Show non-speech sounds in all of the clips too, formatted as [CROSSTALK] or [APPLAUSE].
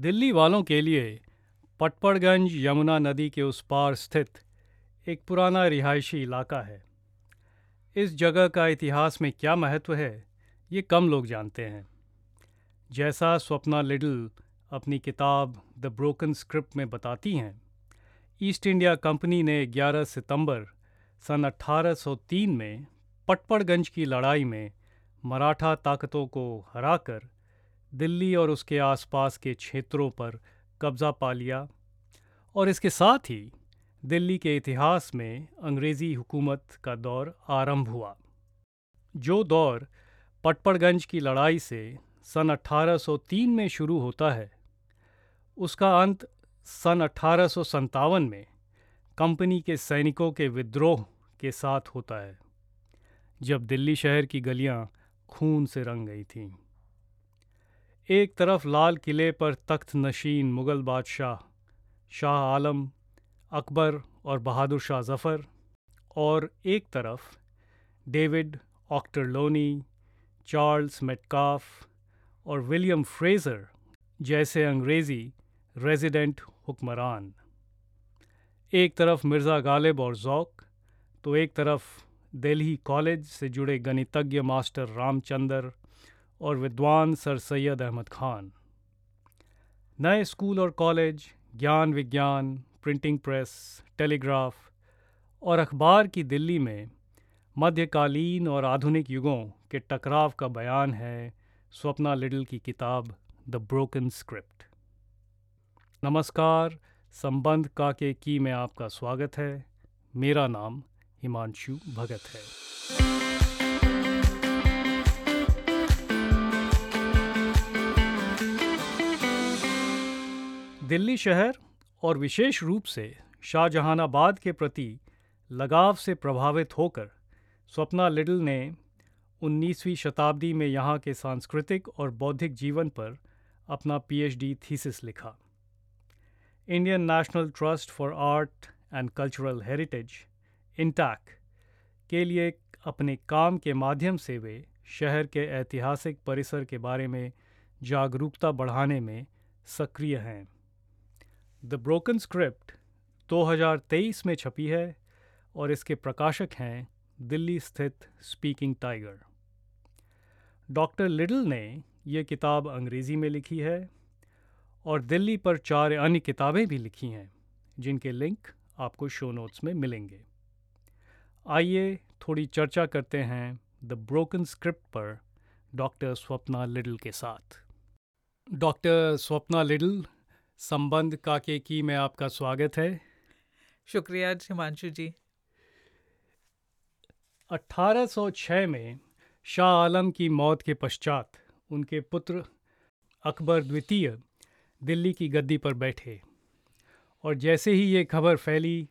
दिल्ली वालों के लिए पटपड़गंज यमुना नदी के उस पार स्थित एक पुराना रिहायशी इलाका है। इस जगह का इतिहास में क्या महत्व है, ये कम लोग जानते हैं। जैसा स्वप्ना लिडल अपनी किताब द ब्रोकन स्क्रिप्ट में बताती हैं, ईस्ट इंडिया कंपनी ने 11 सितंबर सन 1803 में पटपड़गंज की लड़ाई में मराठा ताकतों को हराकर दिल्ली और उसके आसपास के क्षेत्रों पर कब्ज़ा पा लिया और इसके साथ ही दिल्ली के इतिहास में अंग्रेज़ी हुकूमत का दौर आरंभ हुआ। जो दौर पटपड़गंज की लड़ाई से सन 1803 में शुरू होता है, उसका अंत सन अठारह में कंपनी के सैनिकों के विद्रोह के साथ होता है, जब दिल्ली शहर की गलियाँ खून से रंग गई थीं। एक तरफ़ लाल किले पर तख्त नशीन मुग़ल बादशाह, शाह आलम, अकबर और बहादुर शाह जफ़र, और एक तरफ़ डेविड ऑक्टरलोनी, चार्ल्स मेटकाफ और विलियम फ्रेज़र जैसे अंग्रेज़ी रेजिडेंट हुक्मरान। एक तरफ़ मिर्ज़ा गालिब और ज़ौक तो एक तरफ़ दिल्ली कॉलेज से जुड़े गणितज्ञ मास्टर रामचंद्र और विद्वान सर सैयद अहमद खान। नए स्कूल और कॉलेज, ज्ञान विज्ञान, प्रिंटिंग प्रेस, टेलीग्राफ और अखबार की दिल्ली में मध्यकालीन और आधुनिक युगों के टकराव का बयान है स्वप्ना लिडल की किताब द ब्रोकन स्क्रिप्ट। नमस्कार, संबंध काके की में आपका स्वागत है। मेरा नाम हिमांशु भगत है। दिल्ली शहर और विशेष रूप से शाहजहानाबाद के प्रति लगाव से प्रभावित होकर स्वप्ना लिडल ने 19वीं शताब्दी में यहाँ के सांस्कृतिक और बौद्धिक जीवन पर अपना पीएचडी थीसिस लिखा। Indian National Trust for Art and Cultural Heritage, INTACH, के लिए अपने काम के माध्यम से वे शहर के ऐतिहासिक परिसर के बारे में जागरूकता बढ़ाने में सक्रिय हैं। द ब्रोकन स्क्रिप्ट 2023 में छपी है और इसके प्रकाशक हैं दिल्ली स्थित स्पीकिंग टाइगर डॉक्टर लिडल ने यह किताब अंग्रेज़ी में लिखी है और दिल्ली पर चार अन्य किताबें भी लिखी हैं, जिनके लिंक आपको शो नोट्स में मिलेंगे। आइए थोड़ी चर्चा करते हैं द ब्रोकन स्क्रिप्ट पर डॉक्टर स्वप्ना लिडल के साथ। डॉक्टर स्वप्ना लिडल संबंध काके की में आपका स्वागत है। शुक्रिया हिमांशु जी। 1806 में शाह आलम की मौत के पश्चात उनके पुत्र अकबर द्वितीय दिल्ली की गद्दी पर बैठे। और जैसे ही ये खबर फैली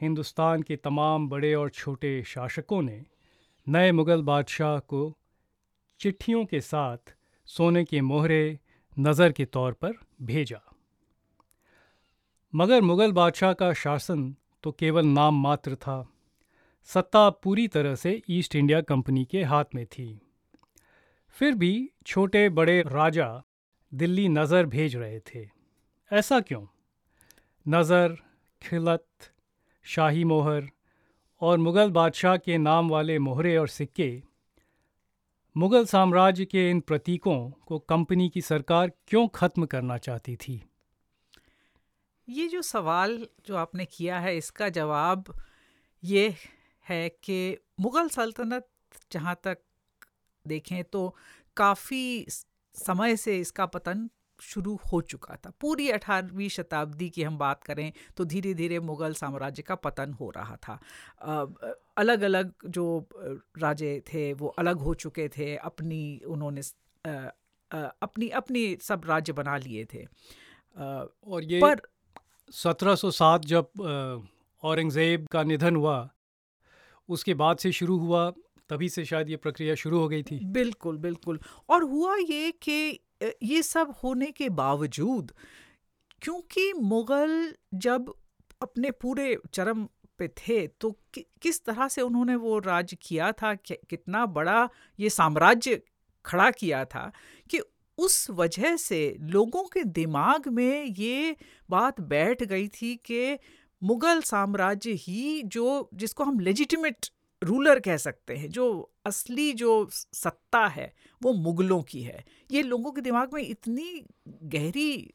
हिंदुस्तान के तमाम बड़े और छोटे शासकों ने नए मुग़ल बादशाह को चिट्ठियों के साथ सोने के मोहरे नज़र के तौर पर भेजा। मगर मुग़ल बादशाह का शासन तो केवल नाम मात्र था। सत्ता पूरी तरह से ईस्ट इंडिया कंपनी के हाथ में थी। फिर भी छोटे बड़े राजा दिल्ली नज़र भेज रहे थे। ऐसा क्यों? नज़र, खिलत, शाही मोहर और मुग़ल बादशाह के नाम वाले मोहरे और सिक्के मुग़ल साम्राज्य के इन प्रतीकों को कंपनी की सरकार क्यों ख़त्म करना चाहती थी? ये जो सवाल जो आपने किया है इसका जवाब ये है कि मुग़ल सल्तनत जहाँ तक देखें तो काफ़ी समय से इसका पतन शुरू हो चुका था। पूरी अठारहवीं शताब्दी की हम बात करें तो धीरे धीरे मुग़ल साम्राज्य का पतन हो रहा था। अलग अलग जो राजे थे वो अलग हो चुके थे अपनी उन्होंने अपनी अपनी सब राज्य बना लिए थे। और ये पर 1707 जब औरंगज़ेब का निधन हुआ उसके बाद से शुरू हुआ तभी से शायद ये प्रक्रिया शुरू हो गई थी। बिल्कुल बिल्कुल। और हुआ ये कि ये सब होने के बावजूद क्योंकि मुग़ल जब अपने पूरे चरम पे थे तो कि, किस तरह से उन्होंने वो राज्य किया था कि, कितना बड़ा ये साम्राज्य खड़ा किया था कि उस वजह से लोगों के दिमाग में ये बात बैठ गई थी कि मुग़ल साम्राज्य ही जो, जिसको हम लेजिटिमेट रूलर कह सकते हैं, जो असली जो सत्ता है, वो मुग़लों की है। ये लोगों के दिमाग में इतनी गहरी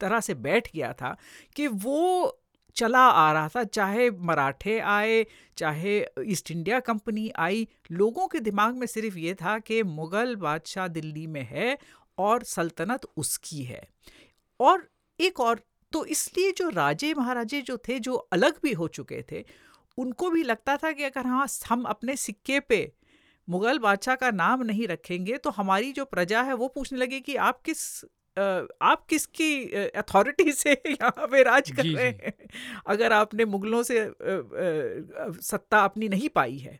तरह से बैठ गया था कि वो चला आ रहा था, चाहे मराठे आए, चाहे ईस्ट इंडिया कंपनी आई, लोगों के दिमाग में सिर्फ़ ये था कि मुग़ल बादशाह दिल्ली में है और सल्तनत उसकी है। और एक और तो इसलिए जो राजे महाराजे जो थे, जो अलग भी हो चुके थे, उनको भी लगता था कि अगर हाँ हम अपने सिक्के पे मुग़ल बादशाह का नाम नहीं रखेंगे तो हमारी जो प्रजा है, वो पूछने लगे कि आप किस आप किसकी अथॉरिटी [LAUGHS] से यहाँ पे राज कर रहे हैं? अगर आपने मुग़लों से सत्ता अपनी नहीं पाई है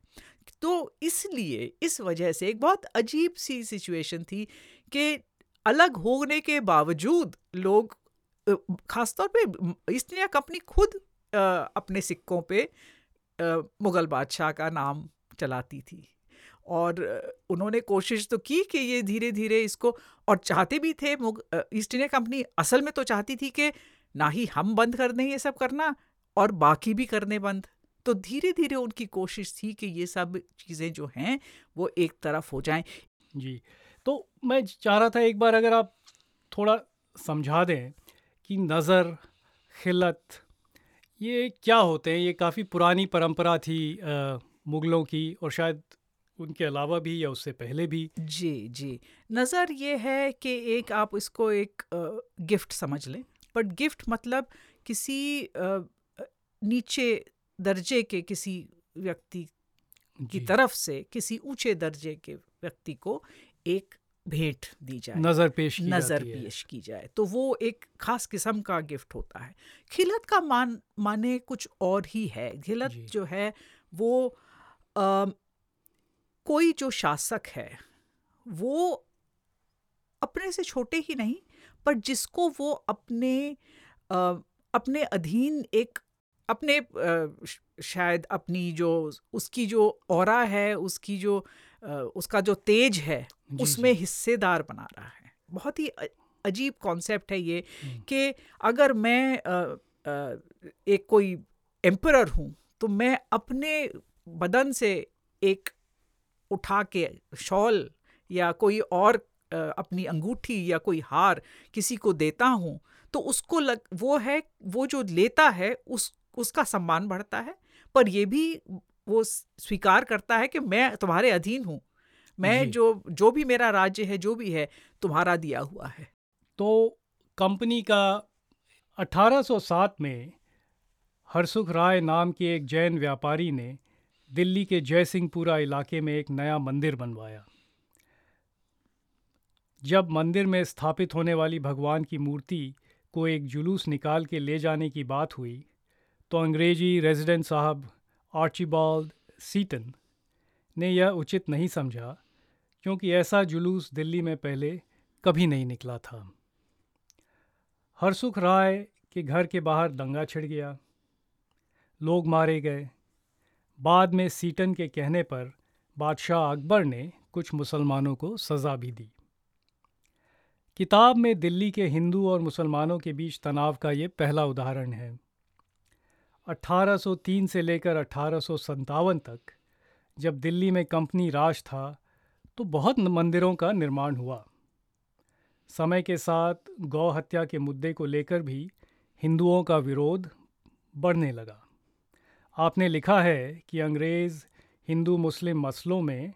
तो इसलिए इस वजह से एक बहुत अजीब सी सिचुएशन थी कि अलग होने के बावजूद लोग ख़ासतौर पे ईस्ट इंडिया कंपनी खुद अपने सिक्कों पे मुग़ल बादशाह का नाम चलाती थी। और उन्होंने कोशिश तो की कि ये धीरे धीरे इसको, और चाहते भी थे ईस्ट इंडिया कंपनी असल में तो चाहती थी कि ना ही हम बंद कर दें ये सब करना और बाकी भी करने बंद। तो धीरे धीरे उनकी कोशिश थी कि ये सब चीज़ें जो हैं, वो एक तरफ़ हो जाएँ। जी तो मैं चाह रहा था एक बार अगर आप थोड़ा समझा दें कि नज़र, खिलत, ये क्या होते हैं? ये काफ़ी पुरानी परंपरा थी मुग़लों की और शायद उनके अलावा भी या उससे पहले भी। जी जी। नज़र ये है कि एक आप इसको एक गिफ्ट समझ लें। बट गिफ्ट मतलब किसी नीचे दर्जे के किसी व्यक्ति की तरफ़ से किसी ऊँचे दर्जे के व्यक्ति को एक भेंट दी जाए। नज़र पेश की नज़र पेश की जाए। तो वो एक खास किस्म का गिफ्ट होता है। खिलत का मान माने कुछ और ही है। खिलत जो। है वो आ, कोई जो शासक है वो अपने से छोटे ही नहीं पर जिसको वो अपने आ, अपने अधीन एक अपने आ, शायद अपनी जो उसकी जो और है उसकी जो आ, उसका जो तेज है उसमें हिस्सेदार बना रहा है बहुत ही अजीब कॉन्सेप्ट है ये। कि अगर मैं आ, आ, एक कोई एम्पर हूँ तो मैं अपने बदन से एक उठा के शॉल या कोई और अपनी अंगूठी या कोई हार किसी को देता हूँ तो उसको लग वो है वो जो लेता है उस उसका सम्मान बढ़ता है। पर ये भी वो स्वीकार करता है कि मैं तुम्हारे अधीन हूँ। मैं जो। जो भी मेरा राज्य है जो भी है तुम्हारा दिया हुआ है। तो कंपनी का 1807 में हरसुख राय नाम के एक जैन व्यापारी ने दिल्ली के जयसिंहपुरा इलाके में एक नया मंदिर बनवाया। जब मंदिर में स्थापित होने वाली भगवान की मूर्ति को एक जुलूस निकाल के ले जाने की बात हुई तो अंग्रेज़ी रेजिडेंट साहब आर्चिबाल्ड सीटन ने यह उचित नहीं समझा, क्योंकि ऐसा जुलूस दिल्ली में पहले कभी नहीं निकला था। हरसुख राय के घर के बाहर दंगा छिड़ गया। लोग मारे गए। बाद में सीटन के कहने पर बादशाह अकबर ने कुछ मुसलमानों को सज़ा भी दी। किताब में दिल्ली के हिंदू और मुसलमानों के बीच तनाव का ये पहला उदाहरण है। 1803 से लेकर अठारह तक जब दिल्ली में कंपनी राज था तो बहुत मंदिरों का निर्माण हुआ। समय के साथ गौ हत्या के मुद्दे को लेकर भी हिंदुओं का विरोध बढ़ने लगा। आपने लिखा है कि अंग्रेज़ हिंदू मुस्लिम मसलों में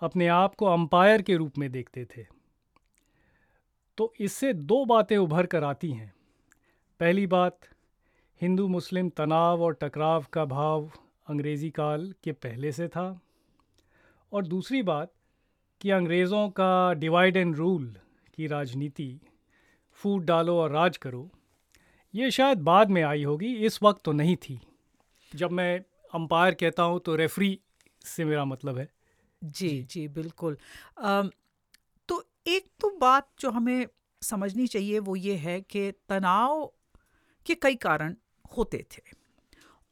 अपने आप को अंपायर के रूप में देखते थे। तो इससे दो बातें उभर कर आती हैं। पहली बात, हिंदू मुस्लिम तनाव और टकराव का भाव अंग्रेज़ी काल के पहले से था। और दूसरी बात कि अंग्रेज़ों का डिवाइड एंड रूल की राजनीति, फूट डालो और राज करो, ये शायद बाद में आई होगी, इस वक्त तो नहीं थी। जब मैं अंपायर कहता हूँ तो रेफरी से मेरा मतलब है। जी जी। बिल्कुल। आ, तो एक तो बात जो हमें समझनी चाहिए वो ये है कि तनाव के कई कारण होते थे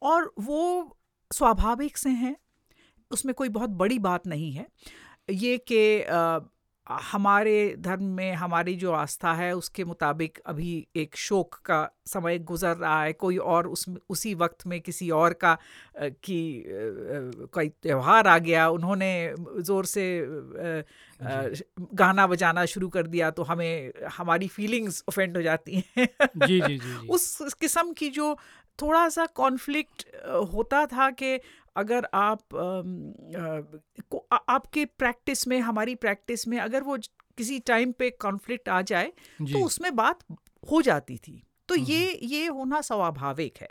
और वो स्वाभाविक से हैं। उसमें कोई बहुत बड़ी बात नहीं है। ये कि हमारे धर्म में हमारी जो आस्था है उसके मुताबिक अभी एक शोक का समय गुजर रहा है। कोई और उस उसी वक्त में किसी और का की कोई त्यौहार आ गया उन्होंने ज़ोर से गाना बजाना शुरू कर दिया तो हमें हमारी फीलिंग्स ऑफेंड हो जाती हैं। जी, जी, जी, जी. उस किस्म की जो थोड़ा सा कॉन्फ्लिक्ट होता था कि अगर आप आ, आपके प्रैक्टिस में हमारी प्रैक्टिस में अगर वो किसी टाइम पे कॉन्फ्लिक्ट आ जाए तो उसमें बात हो जाती थी। तो ये। ये होना स्वाभाविक है।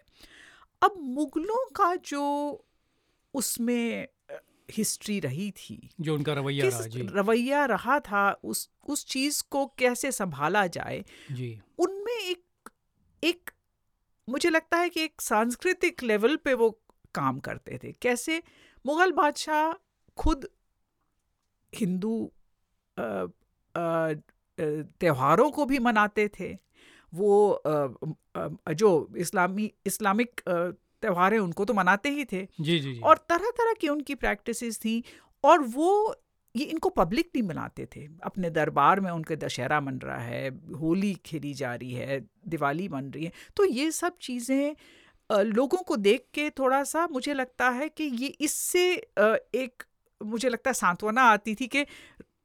अब मुगलों का जो उसमें हिस्ट्री रही थी जो उनका रवैया रहा जी। रवैया रहा था उस उस चीज़ को कैसे संभाला जाए जी। उनमें एक एक मुझे लगता है कि एक सांस्कृतिक लेवल पे वो काम करते थे। कैसे? मुग़ल बादशाह खुद हिंदू त्योहारों को भी मनाते थे। वो जो इस्लामी इस्लामिक त्यौहार हैं उनको तो मनाते ही थे। जी जी, जी. और तरह तरह की उनकी प्रैक्टिसेस थी और वो ये इनको पब्लिक नहीं मनाते थे। अपने दरबार में उनके दशहरा मन रहा है, होली खेली जा रही है, दिवाली मन रही है। तो ये सब चीज़ें लोगों को देख के थोड़ा सा मुझे लगता है कि ये इससे एक मुझे लगता है सांत्वना आती थी कि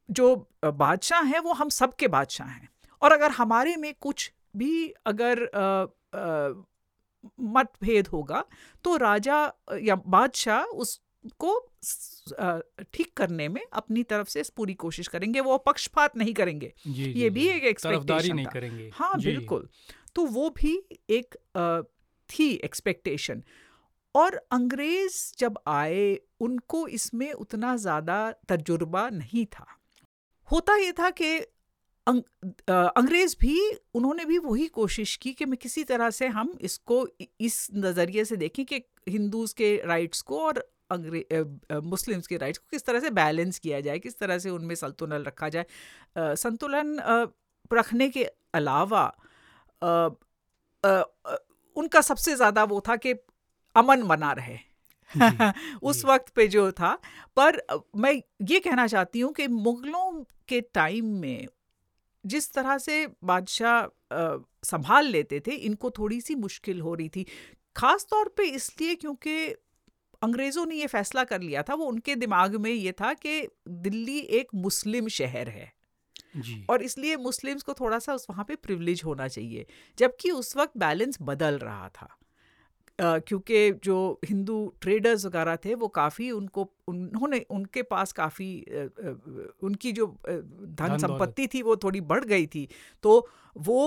जो बादशाह हैं वो हम सब के बादशाह हैं। और अगर हमारे में कुछ भी अगर मतभेद होगा तो राजा या बादशाह उसको ठीक करने में अपनी तरफ़ से पूरी कोशिश करेंगे वो पक्षपात नहीं करेंगे। जी, ये जी, भी एक एक्सपेक्टेशन नहीं करेंगे। हाँ बिल्कुल। तो वो भी एक थी एक्सपेक्टेशन और अंग्रेज़ जब आए उनको इसमें उतना ज़्यादा तजुर्बा नहीं था। होता ये था कि अंग, अंग्रेज़ भी उन्होंने भी वही कोशिश की कि मैं किसी तरह से हम इसको इस नज़रिए से देखें कि हिंदूज़ के राइट्स को और मुस्लिम्स के राइट्स को किस तरह से बैलेंस किया जाए किस तरह से उनमें संतुलन रखा जाए। संतुलन रखने के अलावा उनका सबसे ज़्यादा वो था कि अमन बना रहे। [LAUGHS] उस वक्त पे जो था पर मैं ये कहना चाहती हूँ कि मुग़लों के टाइम में जिस तरह से बादशाह संभाल लेते थे इनको थोड़ी सी मुश्किल हो रही थी। ख़ास तौर पे इसलिए क्योंकि अंग्रेज़ों ने ये फैसला कर लिया था वो उनके दिमाग में ये था कि दिल्ली एक मुस्लिम शहर है जी। और इसलिए मुस्लिम्स को थोड़ा सा उस वहाँ पे प्रिविलेज होना चाहिए जबकि उस वक्त बैलेंस बदल रहा था क्योंकि जो हिंदू ट्रेडर्स वगैरह थे वो काफ़ी उनको उन्होंने उनके पास काफ़ी उनकी जो धन संपत्ति थी वो थोड़ी बढ़ गई थी। तो वो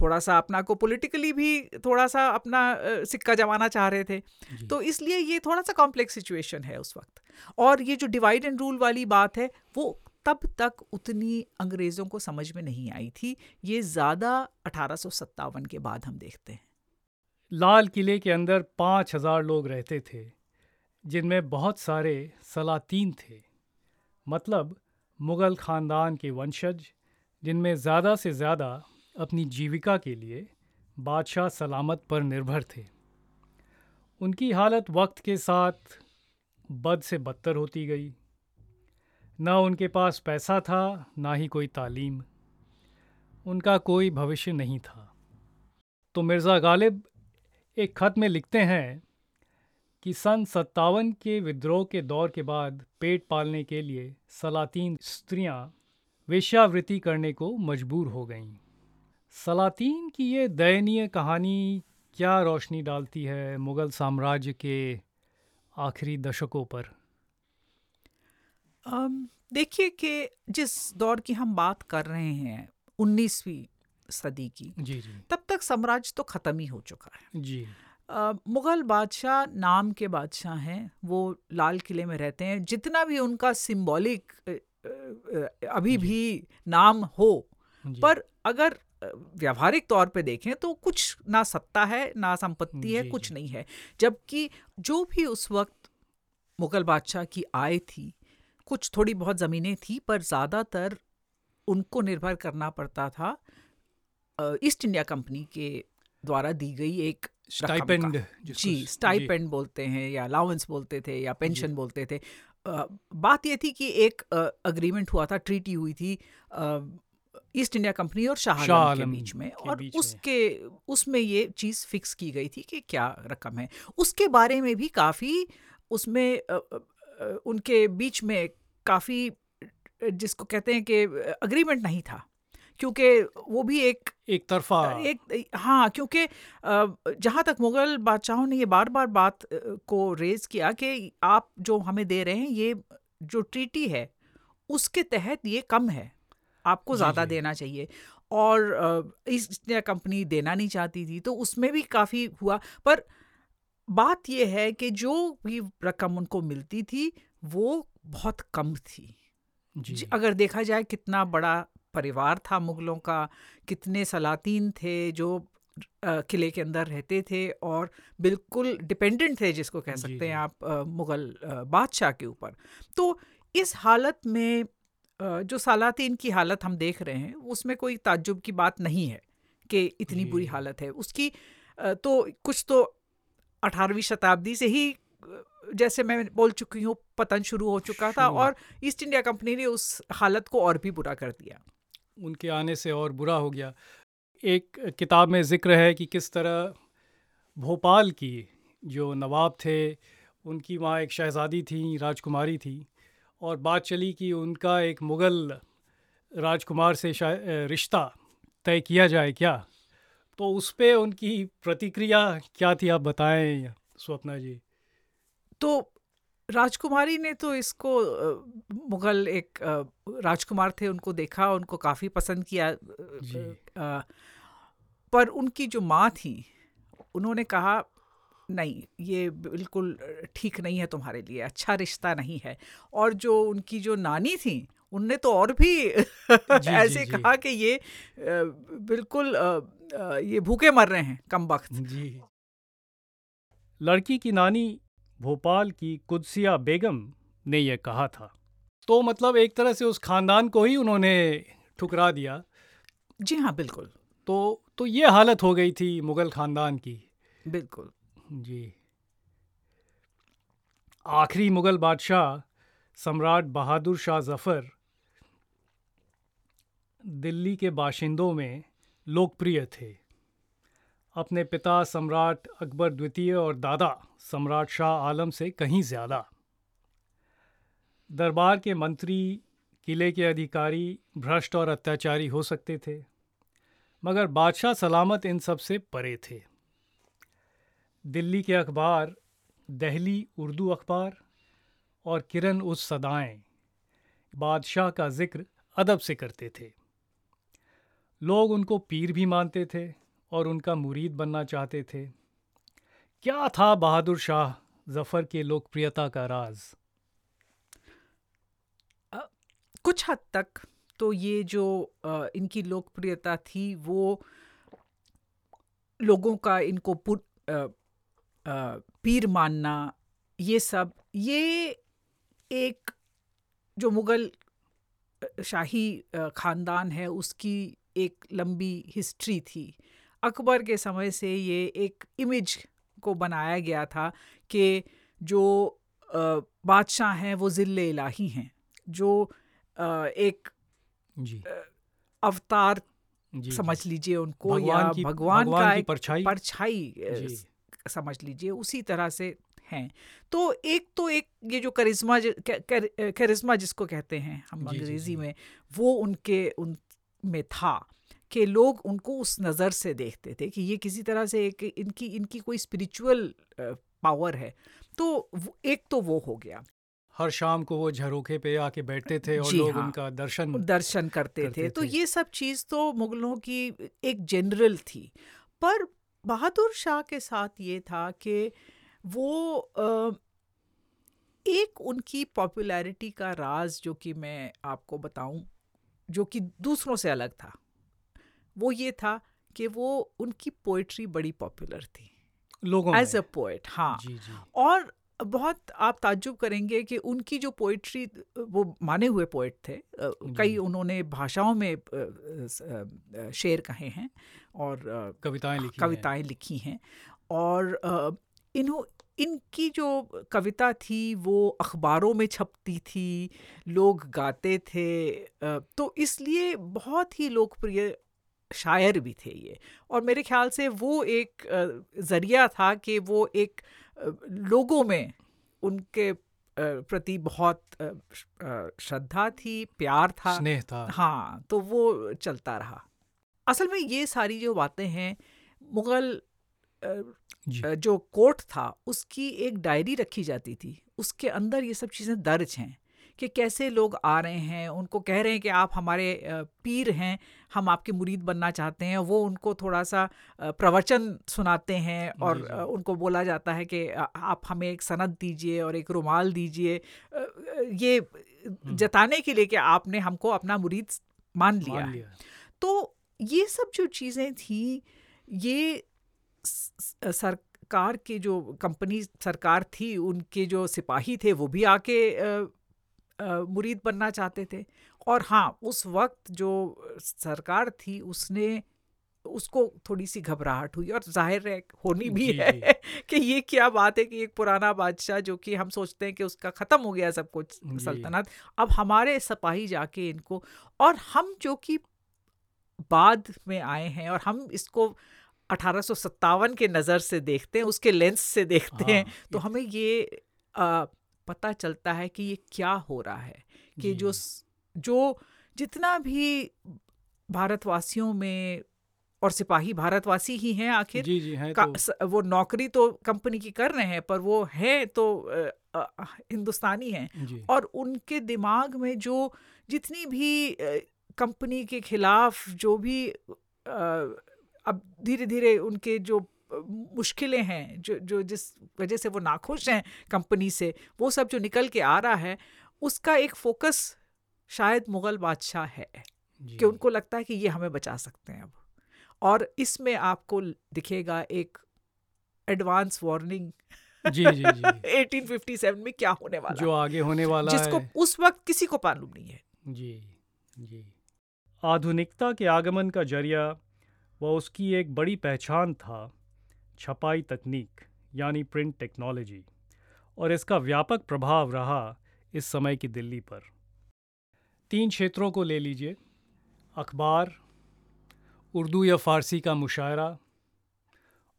थोड़ा सा अपना को पॉलिटिकली भी थोड़ा सा अपना सिक्का जमाना चाह रहे थे। तो इसलिए ये थोड़ा सा कॉम्प्लेक्स सिचुएशन है उस वक्त। और ये जो डिवाइड एंड रूल वाली बात है वो तब तक उतनी अंग्रेज़ों को समझ में नहीं आई थी। ये ज़्यादा अठारह सौ सत्तावन के बाद हम देखते हैं। लाल किले के अंदर पाँच हज़ार लोग रहते थे, जिनमें बहुत सारे सलातीन थे। मतलब मुग़ल ख़ानदान के वंशज, जिनमें ज़्यादा से ज़्यादा अपनी जीविका के लिए बादशाह सलामत पर निर्भर थे। उनकी हालत वक्त के साथ बद से बदतर होती गई। ना उनके पास पैसा था, ना ही कोई तालीम। उनका कोई भविष्य नहीं था। तो मिर्ज़ा गालिब एक ख़त में लिखते हैं कि सन सत्तावन के विद्रोह के दौर के बाद पेट पालने के लिए सलातीन स्त्रियाँ वेश्यावृत्ति करने को मजबूर हो गईं। सलातीन की ये दयनीय कहानी क्या रोशनी डालती है मुग़ल साम्राज्य के आखिरी दशकों पर? देखिए कि जिस दौर की हम बात कर रहे हैं, उन्नीसवीं सदी की। जी जी। तब तक साम्राज्य तो ख़त्म ही हो चुका है। जी। मुग़ल बादशाह नाम के बादशाह हैं वो लाल किले में रहते हैं। जितना भी उनका सिंबॉलिक अभी भी नाम हो पर अगर व्यवहारिक तौर पे देखें तो कुछ ना सत्ता है ना संपत्ति है कुछ नहीं है। जबकि जो भी उस वक्त मुग़ल बादशाह की आय थी कुछ थोड़ी बहुत ज़मीनें थी पर ज़्यादातर उनको निर्भर करना पड़ता था ईस्ट इंडिया कंपनी के द्वारा दी गई एक स्टाइपेंड जी स्टाइपेंड बोलते हैं या अलाउंस बोलते थे या पेंशन बोलते थे। आ, बात यह थी कि एक अग्रीमेंट हुआ था ट्रीटी हुई थी ईस्ट इंडिया कंपनी और शाह आलम के बीच में। और बीच उसके उसमें ये चीज़ फिक्स की गई थी कि क्या रकम है। उसके बारे में भी काफ़ी उसमें उनके बीच में काफ़ी जिसको कहते हैं कि अग्रीमेंट नहीं था। क्योंकि वो भी एक एक तरफा। एक हाँ क्योंकि जहाँ तक मुग़ल बादशाहों ने ये बार बार बात को रेज़ किया कि आप जो हमें दे रहे हैं ये जो ट्रीटी है उसके तहत ये कम है। आपको ज़्यादा देना चाहिए। और ईस्ट कंपनी देना नहीं चाहती थी तो उसमें भी काफ़ी हुआ। पर बात यह है कि जो भी रकम उनको मिलती थी वो बहुत कम थी। जी अगर देखा जाए कितना बड़ा परिवार था मुग़लों का कितने सलातीन थे जो किले के अंदर रहते थे और बिल्कुल डिपेंडेंट थे जिसको कह सकते हैं आप मुग़ल बादशाह के ऊपर। तो इस हालत में जो सलातीन की हालत हम देख रहे हैं उसमें कोई ताज्जुब की बात नहीं है कि इतनी बुरी हालत है। उसकी तो कुछ तो अठारहवीं शताब्दी से ही जैसे मैं बोल चुकी हूँ पतन शुरू हो चुका था और ईस्ट इंडिया कंपनी ने उस हालत को और भी बुरा कर दिया। उनके आने से और बुरा हो गया। एक किताब में ज़िक्र है कि किस तरह भोपाल की जो नवाब थे, उनकी वहाँ एक शहज़ादी थी, राजकुमारी थी और बात चली कि उनका एक मुग़ल राजकुमार से रिश्ता तय किया जाए क्या? तो उस पर उनकी प्रतिक्रिया क्या थी, आप बताएँ स्वप्ना जी? तो राजकुमारी ने तो इसको मुग़ल एक राजकुमार थे उनको देखा उनको काफ़ी पसंद किया पर उनकी जो माँ थी उन्होंने कहा नहीं ये बिल्कुल ठीक नहीं है तुम्हारे लिए अच्छा रिश्ता नहीं है। और जो उनकी जो नानी थी उनने तो और भी [LAUGHS] जी, ऐसे जी, कहा कि ये बिल्कुल ये भूखे मर रहे हैं कम वक्त जी। लड़की की नानी भोपाल की कुदसिया बेगम ने यह कहा था। तो मतलब एक तरह से उस खानदान को ही उन्होंने ठुकरा दिया। जी हाँ बिल्कुल। तो तो ये हालत हो गई थी मुग़ल ख़ानदान की। बिल्कुल। जी। आखिरी मुग़ल बादशाह सम्राट बहादुर शाह ज़फ़र दिल्ली के बाशिंदों में लोकप्रिय थे। अपने पिता सम्राट अकबर द्वितीय और दादा सम्राट शाह आलम से कहीं ज़्यादा। दरबार के मंत्री, किले के अधिकारी भ्रष्ट और अत्याचारी हो सकते थे, मगर बादशाह सलामत इन सबसे परे थे। दिल्ली के अखबार, दहली उर्दू अखबार और किरण उस सदाएँ बादशाह का ज़िक्र अदब से करते थे। लोग उनको पीर भी मानते थे। और उनका मुरीद बनना चाहते थे। क्या था बहादुर शाह जफ़र के लोकप्रियता का राज? कुछ हद तक तो ये जो आ, इनकी लोकप्रियता थी वो लोगों का इनको पुट आ, आ, पीर मानना ये सब ये एक जो मुग़ल शाही ख़ानदान है उसकी एक लंबी हिस्ट्री थी। अकबर के समय से ये एक इमेज को बनाया गया था कि जो बादशाह हैं वो ज़िल्ले इलाही हैं जो एक जी। अवतार जी, समझ लीजिए उनको भगवान या की, भगवान, भगवान का की परछाई। परछाई समझ लीजिए उसी तरह से हैं। तो एक तो एक ये जो करिश्मा करिश्मा जिसको कहते हैं हम अंग्रेज़ी में वो उनके उन में था। कि लोग उनको उस नज़र से देखते थे कि ये किसी तरह से एक इनकी इनकी कोई स्पिरिचुअल पावर है। तो एक तो वो हो गया। हर शाम को वो झरोखे पे आके बैठते थे और लोग हाँ, उनका दर्शन दर्शन करते, करते थे।, थे। तो ये सब चीज़ तो मुग़लों की एक जनरल थी। पर बहादुर शाह के साथ ये था कि वो एक उनकी पॉपुलैरिटी का राज जो कि मैं आपको बताऊँ जो कि दूसरों से अलग था। वो ये था कि वो उनकी पोइट्री बड़ी पॉपुलर थी। लोगों एज अ पोइट हाँ। जी जी। और बहुत आप ताज्जुब करेंगे कि उनकी जो पोइट्री वो माने हुए पोइट थे। कई उन्होंने भाषाओं में शेर कहे हैं और कविताएँ लिखी कविताएँ लिखी हैं। और इन्हों इनकी जो कविता थी वो अखबारों में छपती थी लोग गाते थे। तो इसलिए बहुत ही लोकप्रिय शायर भी थे ये। और मेरे ख्याल से वो एक ज़रिया था कि वो एक लोगों में उनके प्रति बहुत श्रद्धा थी प्यार था। स्नेह था। हाँ तो वो चलता रहा। असल में ये सारी जो बातें हैं मुग़ल जो कोर्ट था उसकी एक डायरी रखी जाती थी। उसके अंदर ये सब चीज़ें दर्ज हैं। कि कैसे लोग आ रहे हैं उनको कह रहे हैं कि आप हमारे पीर हैं हम आपके मुरीद बनना चाहते हैं वो उनको थोड़ा सा प्रवचन सुनाते हैं और जी जी। उनको बोला जाता है कि आप हमें एक सनद दीजिए और एक रुमाल दीजिए ये। जताने के लिए कि आपने हमको अपना मुरीद मान लिया, मान लिया। तो ये सब जो चीज़ें थी ये सर सरकार के जो कंपनी सरकार थी उनके जो सिपाही थे वो भी आके मुरीद बनना चाहते थे। और हाँ उस वक्त जो सरकार थी उसने उसको थोड़ी सी घबराहट हुई और ज़ाहिर है होनी भी जी, है जी. [LAUGHS] कि ये क्या बात है कि एक पुराना बादशाह जो कि हम सोचते हैं कि उसका ख़त्म हो गया सब कुछ सल्तनत। अब हमारे सिपाही जाके इनको और हम जो कि बाद में आए हैं और हम इसको अठारह सौ सत्तावन के नज़र से देखते हैं उसके लेंस से देखते हाँ, हैं तो हमें ये आ, पता चलता है कि ये क्या हो रहा है कि जो। जो जितना भी भारतवासियों में और सिपाही भारतवासी ही हैं आखिर जी जी हैं तो... वो नौकरी तो कंपनी की कर रहे हैं पर वो है तो हिंदुस्तानी हैं। और उनके दिमाग में जो जितनी भी कंपनी के खिलाफ जो भी आ, अब धीरे धीरे उनके जो मुश्किलें हैं जो जो जिस वजह से वो नाखुश हैं कंपनी से वो सब जो निकल के आ रहा है उसका एक फोकस शायद मुग़ल बादशाह है। कि उनको लगता है कि ये हमें बचा सकते हैं अब। और इसमें आपको दिखेगा एक एडवांस वार्निंग जी जी जी। [LAUGHS] 1857 में क्या होने वाला जो आगे होने वाला जिसको है। उस वक्त किसी को मालूम नहीं है। जी जी। आधुनिकता के आगमन का ज़रिया व उसकी एक बड़ी पहचान था। छपाई तकनीक, यानी प्रिंट टेक्नोलॉजी और इसका व्यापक प्रभाव रहा इस समय की दिल्ली पर। तीन क्षेत्रों को ले लीजिए, अखबार, उर्दू या फ़ारसी का मुशायरा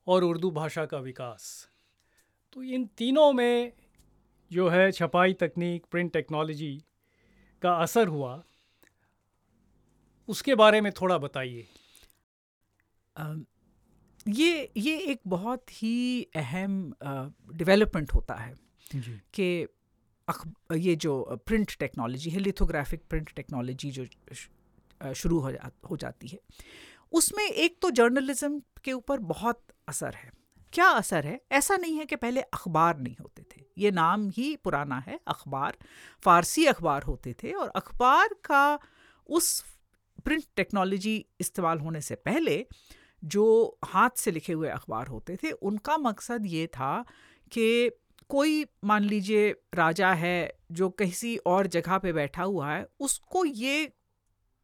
और उर्दू भाषा का विकास। तो इन तीनों में जो है छपाई तकनीक प्रिंट टेक्नोलॉजी का असर हुआ। उसके बारे में थोड़ा बताइए। ये ये एक बहुत ही अहम डेवलपमेंट होता है कि ये जो प्रिंट टेक्नोलॉजी है लिथोग्राफिक प्रिंट टेक्नोलॉजी जो शुरू हो जा हो जाती है उसमें एक तो जर्नलिज्म के ऊपर बहुत असर है। क्या असर है? ऐसा नहीं है कि पहले अखबार नहीं होते थे। ये नाम ही पुराना है अखबार। फ़ारसी अखबार होते थे और अखबार का उस प्रिंट टेक्नोलॉजी इस्तेमाल होने से पहले जो हाथ से लिखे हुए अखबार होते थे उनका मकसद ये था कि कोई मान लीजिए राजा है जो किसी और जगह पे बैठा हुआ है उसको ये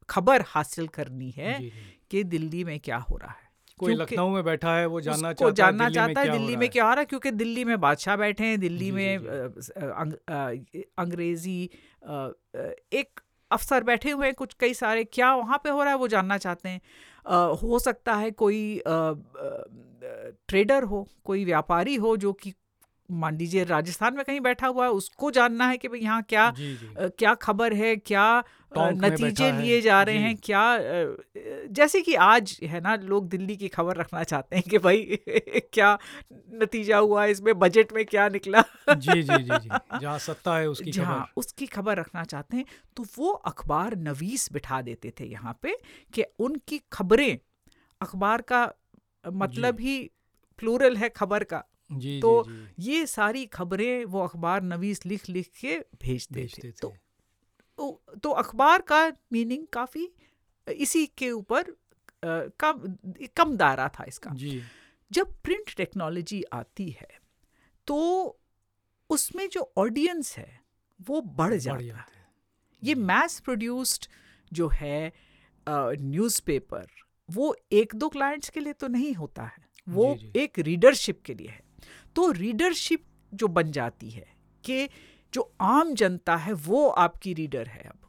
खबर हासिल करनी है कि दिल्ली में क्या हो रहा है। कोई लखनऊ में बैठा है वो जानना चाहता जानना चाहता है दिल्ली में क्या हो रहा है क्योंकि दिल्ली में बादशाह बैठे हैं दिल्ली में अंग्रेज़ी एक अफसर बैठे हुए हैं कुछ कई सारे क्या वहाँ पे हो रहा है वो जानना चाहते हैं। हो सकता है कोई ट्रेडर हो कोई व्यापारी हो जो कि मान लीजिए राजस्थान में कहीं बैठा हुआ है उसको जानना है कि भाई यहाँ क्या जी जी। क्या खबर है क्या नतीजे लिए जा रहे हैं क्या जैसे कि आज है ना लोग दिल्ली की खबर रखना चाहते हैं कि भाई [LAUGHS] क्या नतीजा हुआ इसमें बजट में क्या निकला। जी जी जी जी। जहाँ सत्ता है उसकी जहाँ उसकी खबर रखना चाहते हैं तो वो अखबार नवीस बिठा देते थे यहाँ पे कि उनकी खबरें अखबार का मतलब ही प्लूरल है खबर का। जी, तो जी, जी. ये सारी खबरें वो अखबार नवीस लिख लिख के भेजते थे। तो तो, तो अखबार का मीनिंग काफ़ी इसी के ऊपर कम कम दायरा था इसका। जी। जब प्रिंट टेक्नोलॉजी आती है तो उसमें जो ऑडियंस है वो बढ़ जाता है। ये मैस प्रोड्यूस्ड जो है न्यूज़पेपर वो एक दो क्लाइंट्स के लिए तो नहीं होता है वो जी, जी. एक रीडरशिप के लिए है। तो रीडरशिप जो बन जाती है कि जो आम जनता है वो आपकी रीडर है अब।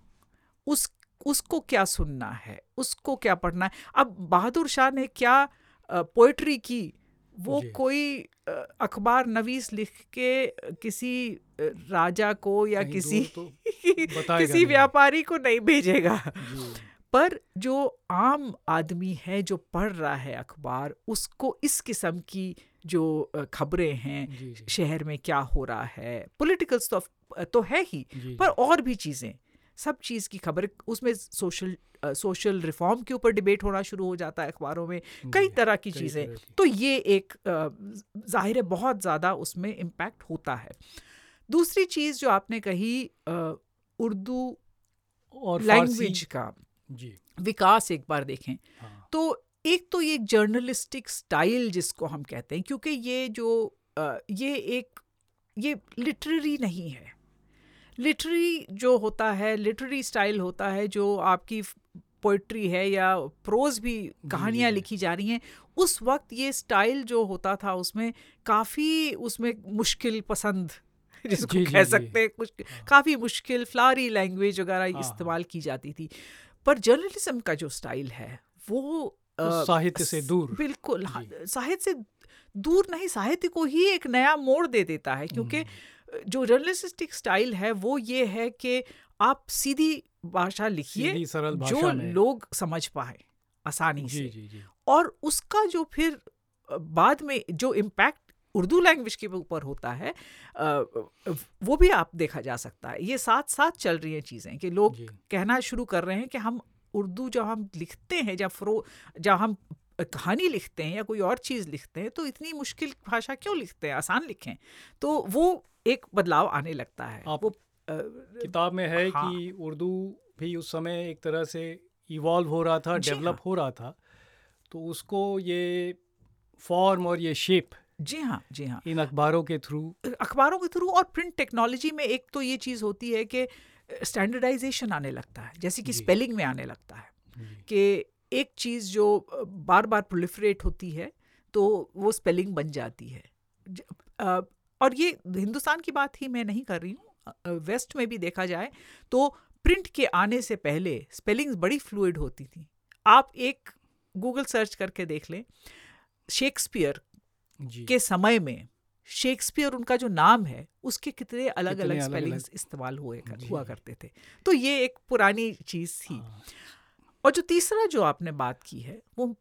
उस उसको क्या सुनना है? उसको क्या पढ़ना है? अब बहादुर शाह ने क्या पोइट्री की? वो कोई अखबार नवीस लिख के किसी राजा को या किसी तो [LAUGHS] किसी व्यापारी को नहीं भेजेगा। पर जो आम आदमी है जो पढ़ रहा है अखबार उसको इस किस्म की जो खबरें हैं शहर में क्या हो रहा है पॉलिटिकल तो, तो है ही पर और भी चीज़ें सब चीज़ की खबर उसमें सोशल सोशल रिफॉर्म के ऊपर डिबेट होना शुरू हो जाता है अखबारों में कई तरह की चीज़ें तो ये एक ज़ाहिर है बहुत ज़्यादा उसमें इम्पैक्ट होता है। दूसरी चीज़ जो आपने कही उर्दू और लैंग्वेज का जी। विकास एक बार देखें हाँ। तो एक तो ये जर्नलिस्टिक स्टाइल जिसको हम कहते हैं क्योंकि ये जो ये एक ये लिटरेरी नहीं है। लिटरी जो होता है लिटरी स्टाइल होता है जो आपकी पोइट्री है या प्रोज भी कहानियाँ लिखी जा रही हैं उस वक्त ये स्टाइल जो होता था उसमें काफ़ी उसमें मुश्किल पसंद [LAUGHS] जिसको कह सकते हैं कुछ हाँ। काफ़ी मुश्किल फ्लारी लैंग्वेज वगैरह हाँ, इस्तेमाल की जाती थी। पर जर्नलिज्म का जो स्टाइल है वो तो साहित्य से दूर। बिल्कुल हाँ साहित्य से दूर नहीं साहित्य को ही एक नया मोड़ दे देता है क्योंकि हम्म। जो जर्नलिस्टिक स्टाइल है वो ये है कि आप सीधी भाषा लिखिए जो लोग समझ पाए आसानी जी, से। जी, जी. और उसका जो फिर बाद में जो इम्पैक्ट उर्दू लैंग्वेज के ऊपर होता है वो भी आप देखा जा सकता है। ये साथ साथ चल रही हैं चीज़ें कि लोग कहना शुरू कर रहे हैं कि हम उर्दू जब हम लिखते हैं जब फ्रो जब हम कहानी लिखते हैं या कोई और चीज़ लिखते हैं तो इतनी मुश्किल भाषा क्यों लिखते हैं? आसान लिखें। तो वो एक बदलाव आने लगता है। आप वो किताब में है हाँ, कि उर्दू भी उस समय एक तरह से इवॉल्व हो रहा था डेवलप हाँ, हो रहा था। तो उसको ये फॉर्म और ये शेप जी हाँ जी हाँ। इन अखबारों के थ्रू अखबारों के थ्रू और प्रिंट टेक्नोलॉजी में एक तो ये चीज़ होती है कि स्टैंडर्डाइजेशन आने लगता है जैसे कि स्पेलिंग में आने लगता है कि एक चीज़ जो बार बार प्रोलिफरेट होती है तो वो स्पेलिंग बन जाती है। और ये हिंदुस्तान की बात ही मैं नहीं कर रही हूँ वेस्ट में भी देखा जाए तो प्रिंट के आने से पहले स्पेलिंग्स बड़ी फ्लूड होती थी। आप एक गूगल सर्च करके देख लें शेक्सपियर के समय में शेक्सपियर उनका जो नाम है उसके कितने अलग अलग स्पेलिंग्स इस्तेमाल हुए कर, हुआ करते थे। तो ये एक पुरानी चीज़ थी। हाँ। और जो तीसरा जो आपने बात की है वो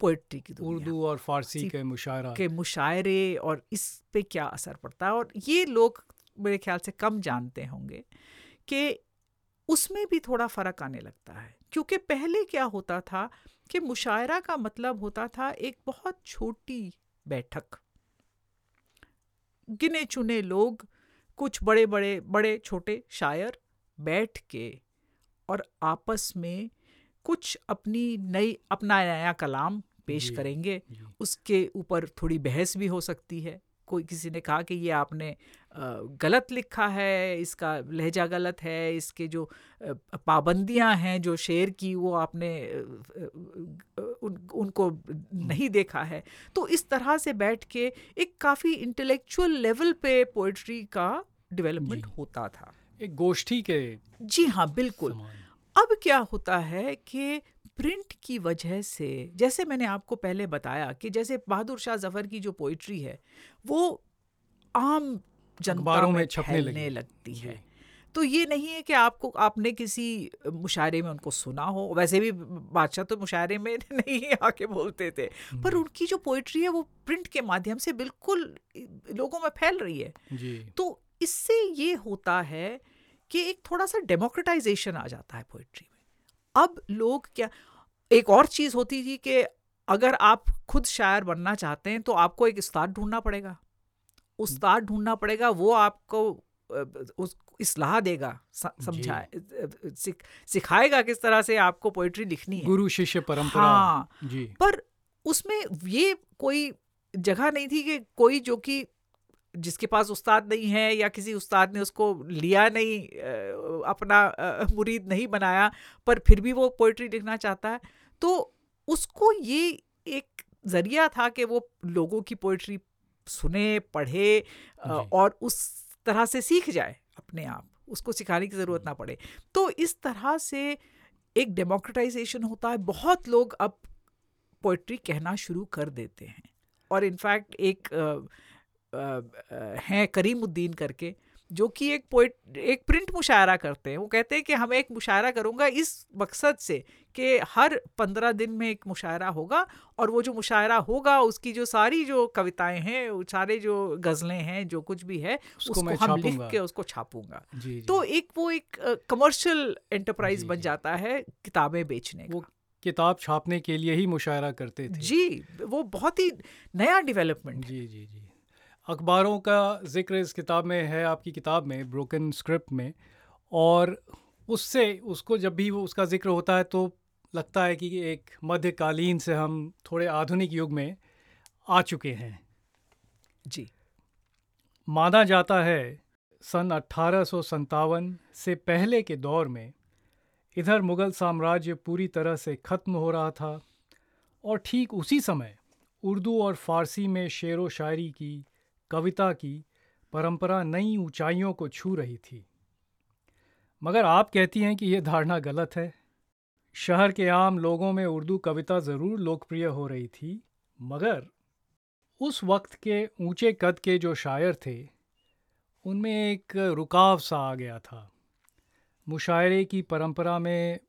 पोइट्री की उर्दू और फारसी के मुशायरा। के मुशायरे और इस पे क्या असर पड़ता है? और ये लोग मेरे ख्याल से कम जानते होंगे कि उसमें भी थोड़ा फ़र्क आने लगता है। क्योंकि पहले क्या होता था कि मुशायरा का मतलब होता था एक बहुत छोटी बैठक। गिने चुने लोग कुछ बड़े बड़े बड़े छोटे शायर बैठ के और आपस में कुछ अपनी नई अपना नया कलाम पेश करेंगे। उसके ऊपर थोड़ी बहस भी हो सकती है। कोई किसी ने कहा कि ये आपने गलत लिखा है इसका लहजा गलत है इसके जो पाबंदियाँ हैं जो शेर की वो आपने उन, उनको नहीं देखा है। तो इस तरह से बैठ के एक काफ़ी इंटेलेक्चुअल लेवल पे पोइट्री का डेवलपमेंट होता था। एक गोष्ठी के जी हाँ बिल्कुल। अब क्या होता है कि प्रिंट की वजह से जैसे मैंने आपको पहले बताया कि जैसे बहादुर शाह जफ़र की जो पोइट्री है वो आम जनता में छपने लगी। लगती है तो ये नहीं है कि आपको आपने किसी मुशायरे में उनको सुना हो वैसे भी बादशाह तो मुशायरे में [LAUGHS] नहीं आके बोलते थे पर उनकी जो पोइट्री है वो प्रिंट के माध्यम से बिल्कुल लोगों में फैल रही है जी। तो इससे ये होता है कि एक थोड़ा सा डेमोक्रेटाइजेशन आ जाता है पोइट्री में। अब लोग क्या एक और चीज़ होती थी कि अगर आप खुद शायर बनना चाहते हैं तो आपको एक उस्ताद ढूंढना पड़ेगा। उस्ताद ढूंढना पड़ेगा वो आपको उस इसलाह देगा समझाए सिख, सिखाएगा किस तरह से आपको पोइट्री लिखनी है। गुरु शिष्य परंपरा हाँ जी। पर उसमें ये कोई जगह नहीं थी कि कोई जो कि जिसके पास उस्ताद नहीं है या किसी उस्ताद ने उसको लिया नहीं अपना मुरीद नहीं बनाया पर फिर भी वो पोइट्री लिखना चाहता है तो उसको ये एक ज़रिया था कि वो लोगों की पोइट्री सुने पढ़े और उस तरह से सीख जाए अपने आप उसको सिखाने की ज़रूरत ना पड़े। तो इस तरह से एक डेमोक्रेटाइजेशन होता है बहुत लोग अब पोइट्री कहना शुरू कर देते हैं। और इनफैक्ट एक हैं करीमुद्दीन करके जो कि एक पोइट एक प्रिंट मुशायरा करते हैं। वो कहते हैं कि हमें एक मुशायरा करूँगा इस मकसद से कि हर पंद्रह दिन में एक मुशायरा होगा और वो जो मुशायरा होगा उसकी जो सारी जो कविताएँ हैं सारे जो गज़लें हैं जो कुछ भी है उसको, उसको हम लिख के उसको छापूँगा। जी, जी। तो एक वो एक कमर्शियल एंटरप्राइज बन जाता है किताबें बेचने वो किताब छापने के लिए ही मुशायरा करते थे। जी वो बहुत ही नया डेवलपमेंट जी जी जी। अखबारों का ज़िक्र इस किताब में है आपकी किताब में ब्रोकन स्क्रिप्ट में और उससे उसको जब भी वो उसका ज़िक्र होता है तो लगता है कि एक मध्यकालीन से हम थोड़े आधुनिक युग में आ चुके हैं। जी। माना जाता है सन अट्ठारह से पहले के दौर में इधर मुग़ल साम्राज्य पूरी तरह से ख़त्म हो रहा था और ठीक उसी समय उर्दू और फ़ारसी में शेर व शायरी की कविता की परंपरा नई ऊंचाइयों को छू रही थी। मगर आप कहती हैं कि यह धारणा गलत है। शहर के आम लोगों में उर्दू कविता ज़रूर लोकप्रिय हो रही थी, मगर उस वक्त के ऊँचे कद के जो शायर थे, उनमें एक रुकाव सा आ गया था। मुशायरे की परंपरा में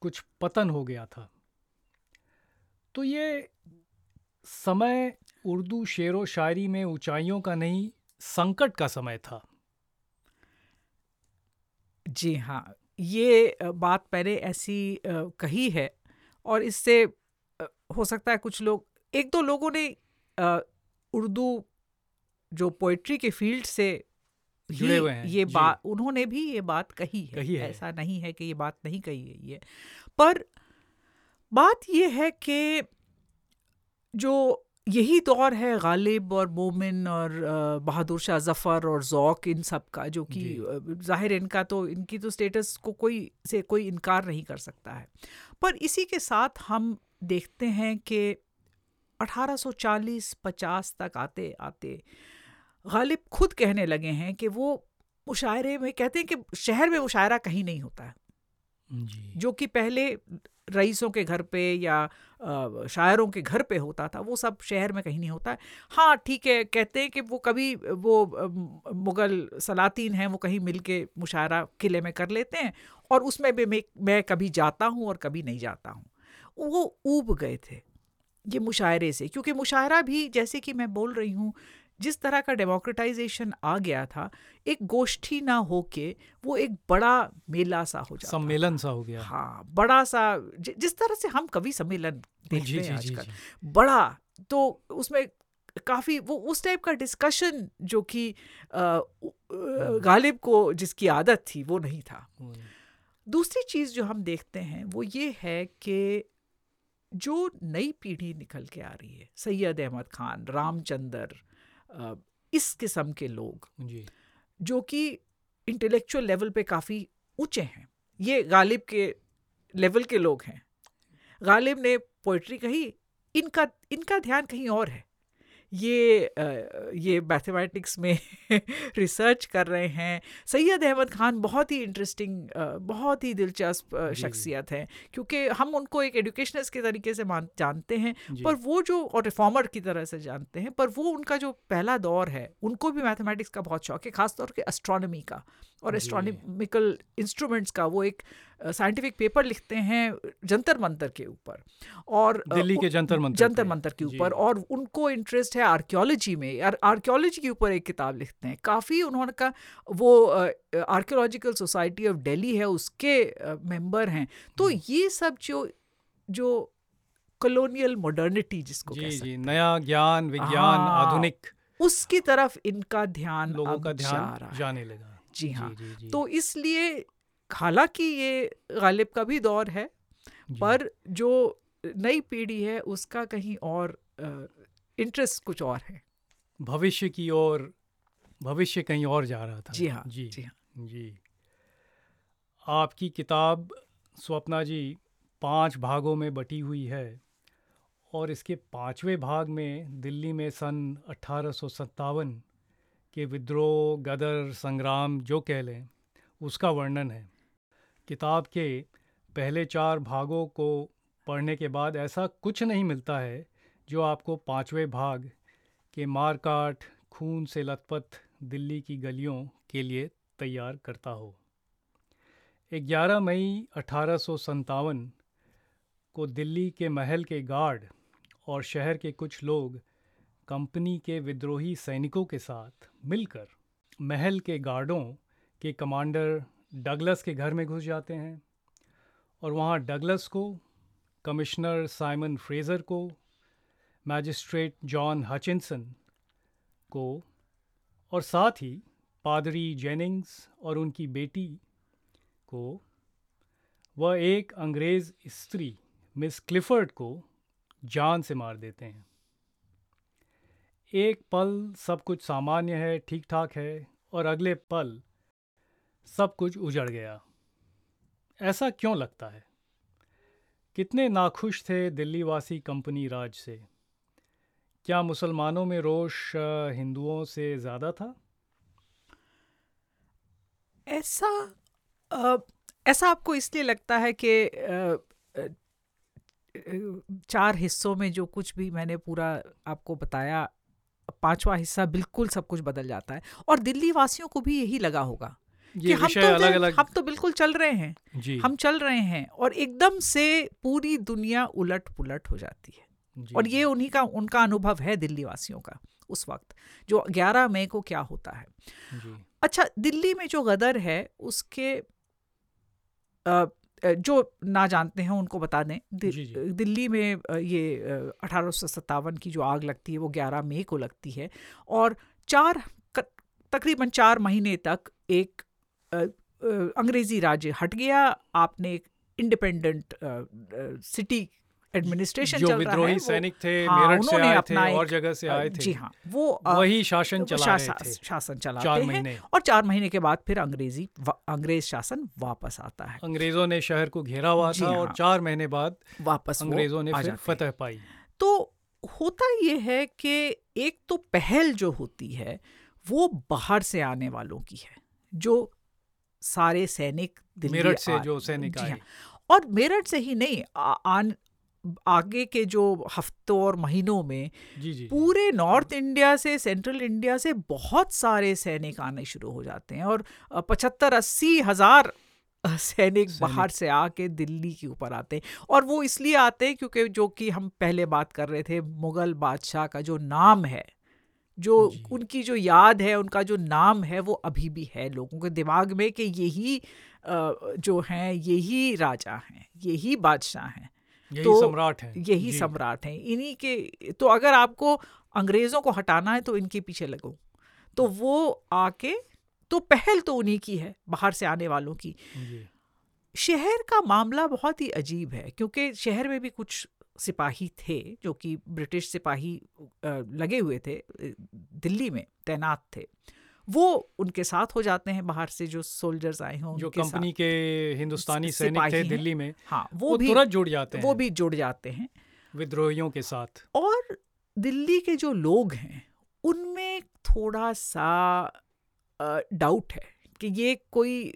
कुछ पतन हो गया था। तो ये समय उर्दू शेर व शायरी में ऊंचाइयों का नहीं संकट का समय था। जी हाँ ये बात मैंने ऐसी कही है और इससे हो सकता है कुछ लोग एक दो लोगों ने उर्दू जो पोइट्री के फ़ील्ड से जुड़े हुए हैं ये बात उन्होंने भी ये बात कही है, कही है। ऐसा नहीं है कि ये बात नहीं कही गई है। पर बात ये है कि जो यही दौर है गालिब और मोमिन और बहादुर शाह जफ़र और ज़ौक इन सब का जो कि ज़ाहिर इनका तो इनकी तो स्टेटस को कोई से कोई इनकार नहीं कर सकता है। पर इसी के साथ हम देखते हैं कि 1840-50 तक आते आते गालिब खुद कहने लगे हैं कि वो मुशायरे में कहते हैं कि शहर में मुशायरा कहीं नहीं होता। है जो कि पहले रईसों के घर पे या शायरों के घर पे होता था, वो सब शहर में कहीं नहीं होता है। हाँ ठीक है, कहते हैं कि वो कभी वो मुग़ल सलातीन हैं, वो कहीं मिल के मुशायरा किले में कर लेते हैं और उसमें भी मैं मैं कभी जाता हूँ और कभी नहीं जाता हूँ। वो ऊब गए थे, ये मुशायरे से, क्योंकि मुशायरा भी, जैसे कि मैं बोल रही हूँ जिस तरह का डेमोक्रेटाइजेशन आ गया था एक गोष्ठी ना हो के वो एक बड़ा मेला सा हो जाता सम्मेलन सा हो गया। हाँ बड़ा सा ज, जिस तरह से हम कवि सम्मेलन देखते हैं आजकल बड़ा तो उसमें काफ़ी वो उस टाइप का डिस्कशन जो कि हम्म। गालिब को जिसकी आदत थी वो नहीं था। दूसरी चीज़ जो हम देखते हैं वो ये है कि जो नई पीढ़ी निकल के आ रही है सैयद अहमद खान रामचंद्र इस किस्म के लोग जी। जो कि इंटेलेक्चुअल लेवल पे काफ़ी ऊँचे हैं। ये गालिब के लेवल के लोग हैं। गालिब ने पोइट्री कही इनका इनका ध्यान कहीं और है। ये ये मैथमेटिक्स में [LAUGHS] रिसर्च कर रहे हैं। सैयद अहमद खान बहुत ही इंटरेस्टिंग बहुत ही दिलचस्प शख्सियत है क्योंकि हम उनको एक एडुकेशनस के तरीके से मान जानते हैं पर वो जो और रिफॉर्मर की तरह से जानते हैं पर वो उनका जो पहला दौर है उनको भी मैथमेटिक्स का बहुत शौक है ख़ासतौर के एस्ट्रोनॉमी का। और एस्ट्रोनॉमिकल इंस्ट्रूमेंट्स का वो एक साइंटिफिक पेपर लिखते हैं जंतर मंतर के ऊपर और दिल्ली के जंतर मंतर जंतर मंतर के ऊपर और उनको इंटरेस्ट है आर्कियोलॉजी में आर्कियोलॉजी के ऊपर एक किताब लिखते हैं। काफ़ी उन्होंने का वो आर्कियोलॉजिकल सोसाइटी ऑफ़ दिल्ली है उसके मेंबर हैं। तो ये सब जो जो कॉलोनियल मॉडर्निटी जिसको जी जी नया ज्ञान विज्ञान हाँ, आधुनिक उसकी तरफ़ इनका ध्यान लोगों का ध्यान जाने लगा। जी हाँ। जी, जी, जी. तो इसलिए हालाँकि ये गालिब का भी दौर है पर जो नई पीढ़ी है उसका कहीं और इंटरेस्ट कुछ और है। भविष्य की ओर भविष्य कहीं और जा रहा था। जी हाँ जी जी हाँ। जी। आपकी किताब स्वप्ना जी पाँच भागों में बटी हुई है और इसके पाँचवें भाग में दिल्ली में सन अट्ठारह के विद्रोह, गदर, संग्राम जो कह लें, उसका वर्णन है। किताब के पहले चार भागों को पढ़ने के बाद ऐसा कुछ नहीं मिलता है जो आपको पाँचवें भाग के मारकाट, खून से लथपथ, दिल्ली की गलियों के लिए तैयार करता हो। 11 मई अठारह सौ सतावन को दिल्ली के महल के गार्ड और शहर के कुछ लोग कंपनी के विद्रोही सैनिकों के साथ मिलकर महल के गार्डों के कमांडर डगलस के घर में घुस जाते हैं और वहाँ डगलस को, कमिश्नर साइमन फ्रेज़र को, मैजिस्ट्रेट जॉन हचिनसन को और साथ ही पादरी जेनिंग्स और उनकी बेटी को, वह एक अंग्रेज़ स्त्री मिस क्लिफर्ड को जान से मार देते हैं। एक पल सब कुछ सामान्य है ठीक ठाक है, और अगले पल सब कुछ उजड़ गया। ऐसा क्यों लगता है? कितने नाखुश थे दिल्ली वासी कंपनी राज से। क्या मुसलमानों में रोष हिंदुओं से ज़्यादा था? ऐसा ऐसा आपको इसलिए लगता है कि चार हिस्सों में जो कुछ भी मैंने पूरा आपको बताया पांचवा हिस्सा बिल्कुल सब कुछ बदल जाता है। और दिल्ली वासियों को भी यही लगा होगा ये हम तो अलग अलग हम तो बिल्कुल चल रहे हैं। जी। हम चल रहे हैं और एकदम से पूरी दुनिया उलट पुलट हो जाती है। और ये उन्हीं का उनका अनुभव है दिल्ली वासियों का उस वक्त जो 11 मई को क्या होता है। अच्छा दिल्ली में जो गदर है उसके जो ना जानते हैं उनको बता दें। दि, जी, जी। दिल्ली में ये अठारह सौ सतावन की जो आग लगती है वो 11 मई को लगती है। और चार तकरीबन चार महीने तक एक अंग्रेज़ी राज्य हट गया। आपने एक इंडिपेंडेंट सिटी एडमिनिस्ट्रेशन जो चल रहा विद्रोही सैनिक थे हाँ, मेरठ से आए थे और जगह से आए थे। जी हाँ वो वही शासन चला रहे थे। शासन चलाते चार हैं महीने। और चार महीने के बाद फिर अंग्रेज़ी अंग्रेज़ शासन वापस आता है। अंग्रेज़ों ने शहर को घेरा हुआ था और हाँ। चार महीने बाद वापस अंग्रेज़ों ने फिर फतह पाई। तो होता ये है कि एक तो पहल जो होती है वो बाहर से आने वालों की है जो सारे सैनिक मेरठ से जो सैनिक आए। हाँ। और मेरठ से ही नहीं आ, आन, आगे के जो हफ्तों और महीनों में जी जी पूरे नॉर्थ इंडिया से सेंट्रल इंडिया से बहुत सारे सैनिक आने शुरू हो जाते हैं और पचहत्तर अस्सी हज़ार सैनिक सैनिक। बाहर से आके दिल्ली के ऊपर आते हैं और वो इसलिए आते हैं क्योंकि जो कि हम पहले बात कर रहे थे मुगल बादशाह का जो नाम है जो उनकी जो याद है उनका जो नाम है वो अभी भी है लोगों के दिमाग में कि यही जो हैं यही राजा हैं यही बादशाह हैं। यही तो सम्राट है। यही सम्राट हैं। इन्हीं के तो अगर आपको अंग्रेज़ों को हटाना है तो इनके पीछे लगो। तो वो आके तो पहल तो उन्हीं की है बाहर से आने वालों की। शहर का मामला बहुत ही अजीब है क्योंकि शहर में भी कुछ सिपाही थे जो कि ब्रिटिश सिपाही लगे हुए थे दिल्ली में तैनात थे। वो उनके साथ हो जाते हैं बाहर से जो सोल्जर्स आए हों जो कंपनी के हिंदुस्तानी सैनिक थे दिल्ली में हाँ वो वो भी तुरंत जुड़ जाते हैं। वो भी जुड़ जाते हैं। विद्रोहियों के साथ। और दिल्ली के जो लोग हैं उनमें थोड़ा सा डाउट है कि ये कोई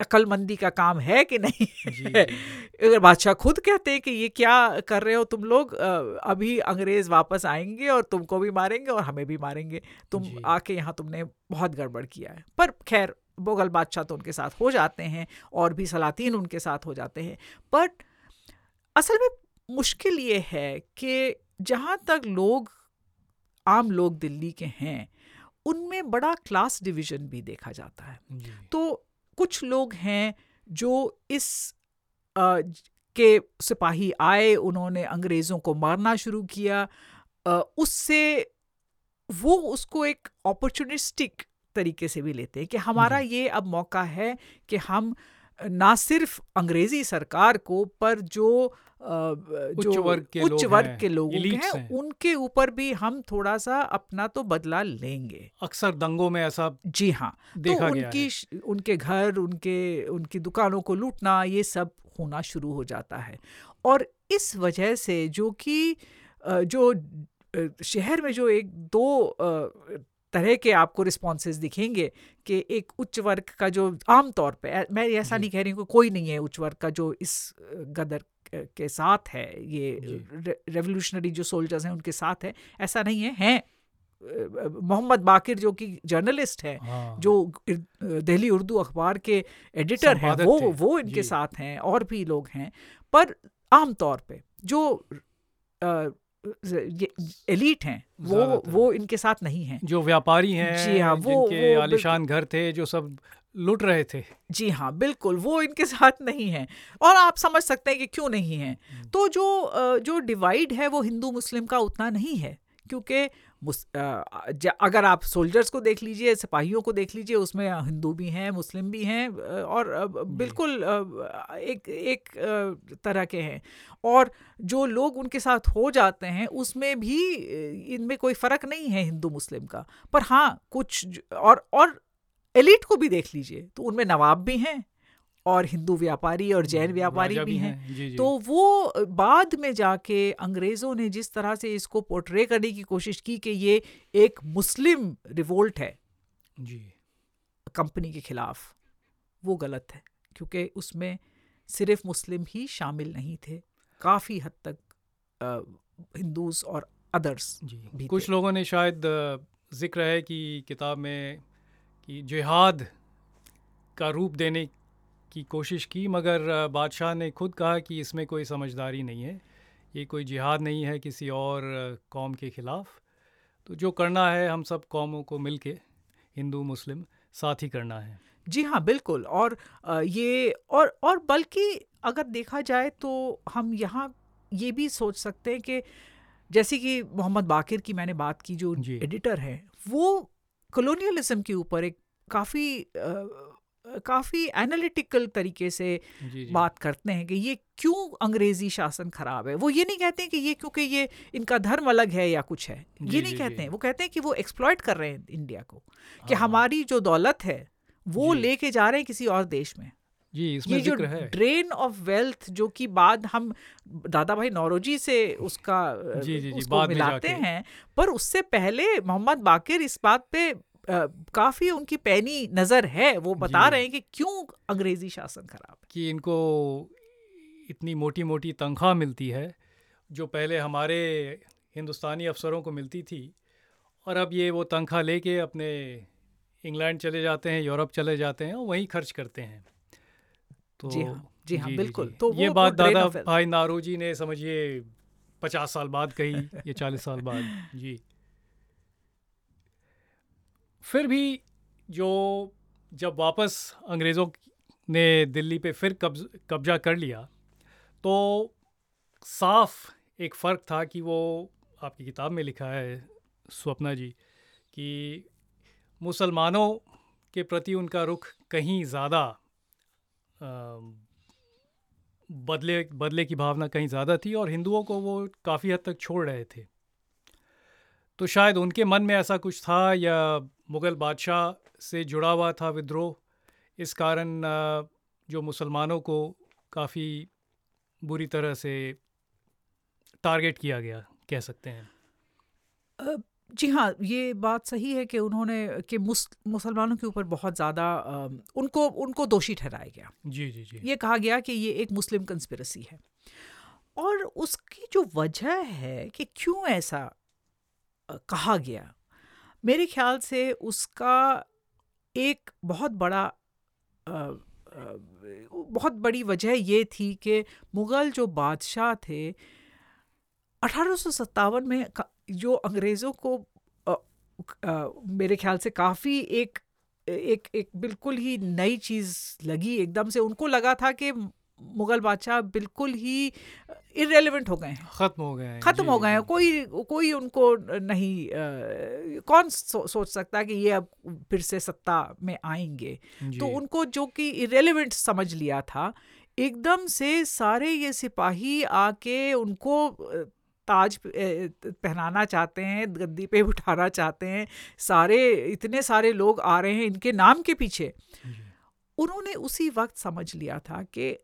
अक्लमंदी का काम है कि नहीं। [LAUGHS] अगर बादशाह खुद कहते हैं कि ये क्या कर रहे हो तुम लोग अभी अंग्रेज़ वापस आएँगे और तुमको भी मारेंगे और हमें भी मारेंगे। तुम आके यहाँ तुमने बहुत गड़बड़ किया है। पर खैर मुगल बादशाह तो उनके साथ हो जाते हैं और भी सलातीन उनके साथ हो जाते हैं। बट असल में मुश्किल ये है कि जहाँ तक लोग आम लोग दिल्ली के हैं उनमें बड़ा क्लास डिवीज़न भी देखा जाता है। तो कुछ लोग हैं जो इस आ, के सिपाही आए उन्होंने अंग्रेज़ों को मारना शुरू किया। आ, उससे वो उसको एक अपॉर्चुनिस्टिक तरीके से भी लेते हैं कि हमारा ये अब मौका है कि हम ना सिर्फ़ अंग्रेज़ी सरकार को पर जो जो उच्च वर्ग के उच्च लोग वर्ग हैं, के लोगों के हैं हैं। उनके ऊपर भी हम थोड़ा सा अपना तो बदला लेंगे। अक्सर दंगों में ऐसा जी हाँ देखा तो गया उनकी है। उनके घर उनके उनकी दुकानों को लूटना ये सब होना शुरू हो जाता है। और इस वजह से जो कि जो शहर में जो एक दो तरह के आपको रिस्पॉन्सेज दिखेंगे कि एक उच्च वर्ग का जो आम तौर पे मैं ऐसा नहीं कह रही हूँ कोई नहीं है उच्च वर्ग का जो इस गदर के साथ है ये रेवोल्यूशनरी जो सोल्जर्स हैं उनके साथ है ऐसा नहीं है हैं मोहम्मद बाकिर जो कि जर्नलिस्ट हैं हाँ। जो दिल्ली उर्दू अखबार के एडिटर हैं वो वो इनके साथ हैं और भी लोग हैं पर आम तौर पे जो एलिट हैं। वो वो इनके साथ नहीं हैं। जो व्यापारी हैं जी हाँ वो वो आलिशान घर थे जो सब लुट रहे थे। जी हाँ बिल्कुल वो इनके साथ नहीं है। और आप समझ सकते हैं कि क्यों नहीं है। हम्म। तो जो जो डिवाइड है वो हिंदू मुस्लिम का उतना नहीं है क्योंकि अगर आप सोल्जर्स को देख लीजिए सिपाहियों को देख लीजिए उसमें हिंदू भी हैं मुस्लिम भी हैं और बिल्कुल एक एक तरह के हैं। और जो लोग उनके साथ हो जाते हैं उसमें भी इनमें कोई फ़र्क नहीं है हिंदू मुस्लिम का। पर हाँ कुछ और और एलिट को भी देख लीजिए तो उनमें नवाब भी हैं और हिंदू व्यापारी और जैन व्यापारी भी भी हैं। है। जी जी। तो वो बाद में जाके अंग्रेज़ों ने जिस तरह से इसको पोर्ट्रे करने की कोशिश की कि ये एक मुस्लिम रिवोल्ट है जी। कंपनी के खिलाफ वो गलत है क्योंकि उसमें सिर्फ़ मुस्लिम ही शामिल नहीं थे। काफ़ी हद तक हिंदूज और अदर्स भी कुछ लोगों ने शायद ज़िक्र है कि किताब में कि जिहाद का रूप देने की कोशिश की मगर बादशाह ने खुद कहा कि इसमें कोई समझदारी नहीं है। ये कोई जिहाद नहीं है किसी और कौम के ख़िलाफ़। तो जो करना है हम सब कौमों को मिल के हिंदू मुस्लिम साथ ही करना है। जी हाँ बिल्कुल। और ये और और बल्कि अगर देखा जाए तो हम यहाँ ये भी सोच सकते हैं कि जैसे कि मोहम्मद बाकिर की मैंने बात की जो एडिटर है वो कॉलोनियलिज्म के ऊपर एक काफ़ी काफ़ी एनालिटिकल तरीके से जी जी। बात करते हैं कि ये क्यों अंग्रेज़ी शासन खराब है? वो ये नहीं कहते हैं कि ये क्योंकि ये इनका धर्म अलग है या कुछ है। ये जी, नहीं कहते हैं। वो कहते हैं कि वो एक्सप्लॉयट कर रहे हैं इंडिया को कि हाँ। हमारी जो दौलत है वो लेके जा रहे हैं किसी और देश में। जी इसमें ये जो है। ड्रेन ऑफ़ वेल्थ जो कि बाद हम दादा भाई नौरोजी से उसका जी, जी, जी, उसको जी, मिलाते हैं पर उससे पहले मोहम्मद बाकिर इस बात पे काफ़ी उनकी पैनी नज़र है वो बता रहे हैं कि क्यों अंग्रेज़ी शासन खराब है। कि इनको इतनी मोटी मोटी तनख्वाह मिलती है जो पहले हमारे हिंदुस्तानी अफसरों को मिलती थी और अब ये वो तनख्वाह लेके अपने इंग्लैंड चले जाते हैं यूरोप चले जाते हैं और वहीं खर्च करते हैं। तो जी हाँ जी हाँ बिल्कुल। जी, तो ये बात दादा भाई नारोजी ने समझिए पचास साल बाद कही ये चालीस साल बाद जी। फिर भी जो जब वापस अंग्रेज़ों ने दिल्ली पे फिर कब्ज, कब्जा कर लिया तो साफ़ एक फ़र्क था कि वो आपकी किताब में लिखा है स्वप्ना जी, कि मुसलमानों के प्रति उनका रुख कहीं ज़्यादा बदले बदले की भावना कहीं ज़्यादा थी और हिंदुओं को वो काफ़ी हद तक छोड़ रहे थे। तो शायद उनके मन में ऐसा कुछ था या मुग़ल बादशाह से जुड़ा हुआ था विद्रोह। इस कारण जो मुसलमानों को काफ़ी बुरी तरह से टारगेट किया गया कह सकते हैं। जी हाँ ये बात सही है कि उन्होंने कि मुस, मुसलमानों के ऊपर बहुत ज़्यादा उनको उनको दोषी ठहराया गया। जी जी जी। ये कहा गया कि ये एक मुस्लिम कंस्पिरसी है। और उसकी जो वजह है कि क्यों ऐसा कहा गया मेरे ख्याल से उसका एक बहुत बड़ा आ, बहुत बड़ी वजह ये थी कि मुग़ल जो बादशाह थे अठारह सौ सतावन में जो अंग्रेज़ों को आ, आ, मेरे ख्याल से काफ़ी एक एक एक बिल्कुल ही नई चीज़ लगी। एकदम से उनको लगा था कि मुग़ल बादशाह बिल्कुल ही इरेलीवेंट हो गए हैं। ख़त्म हो गए हैं ख़त्म हो गए हैं। कोई कोई उनको नहीं आ, कौन सो, सोच सकता कि ये अब फिर से सत्ता में आएँगे? तो उनको जो कि इरेलीवेंट समझ लिया था एकदम से सारे ये सिपाही आके उनको ताज पहनाना चाहते हैं गद्दी पे उठाना चाहते हैं। सारे इतने सारे लोग आ रहे हैं इनके नाम के पीछे। उन्होंने उसी वक्त समझ लिया था कि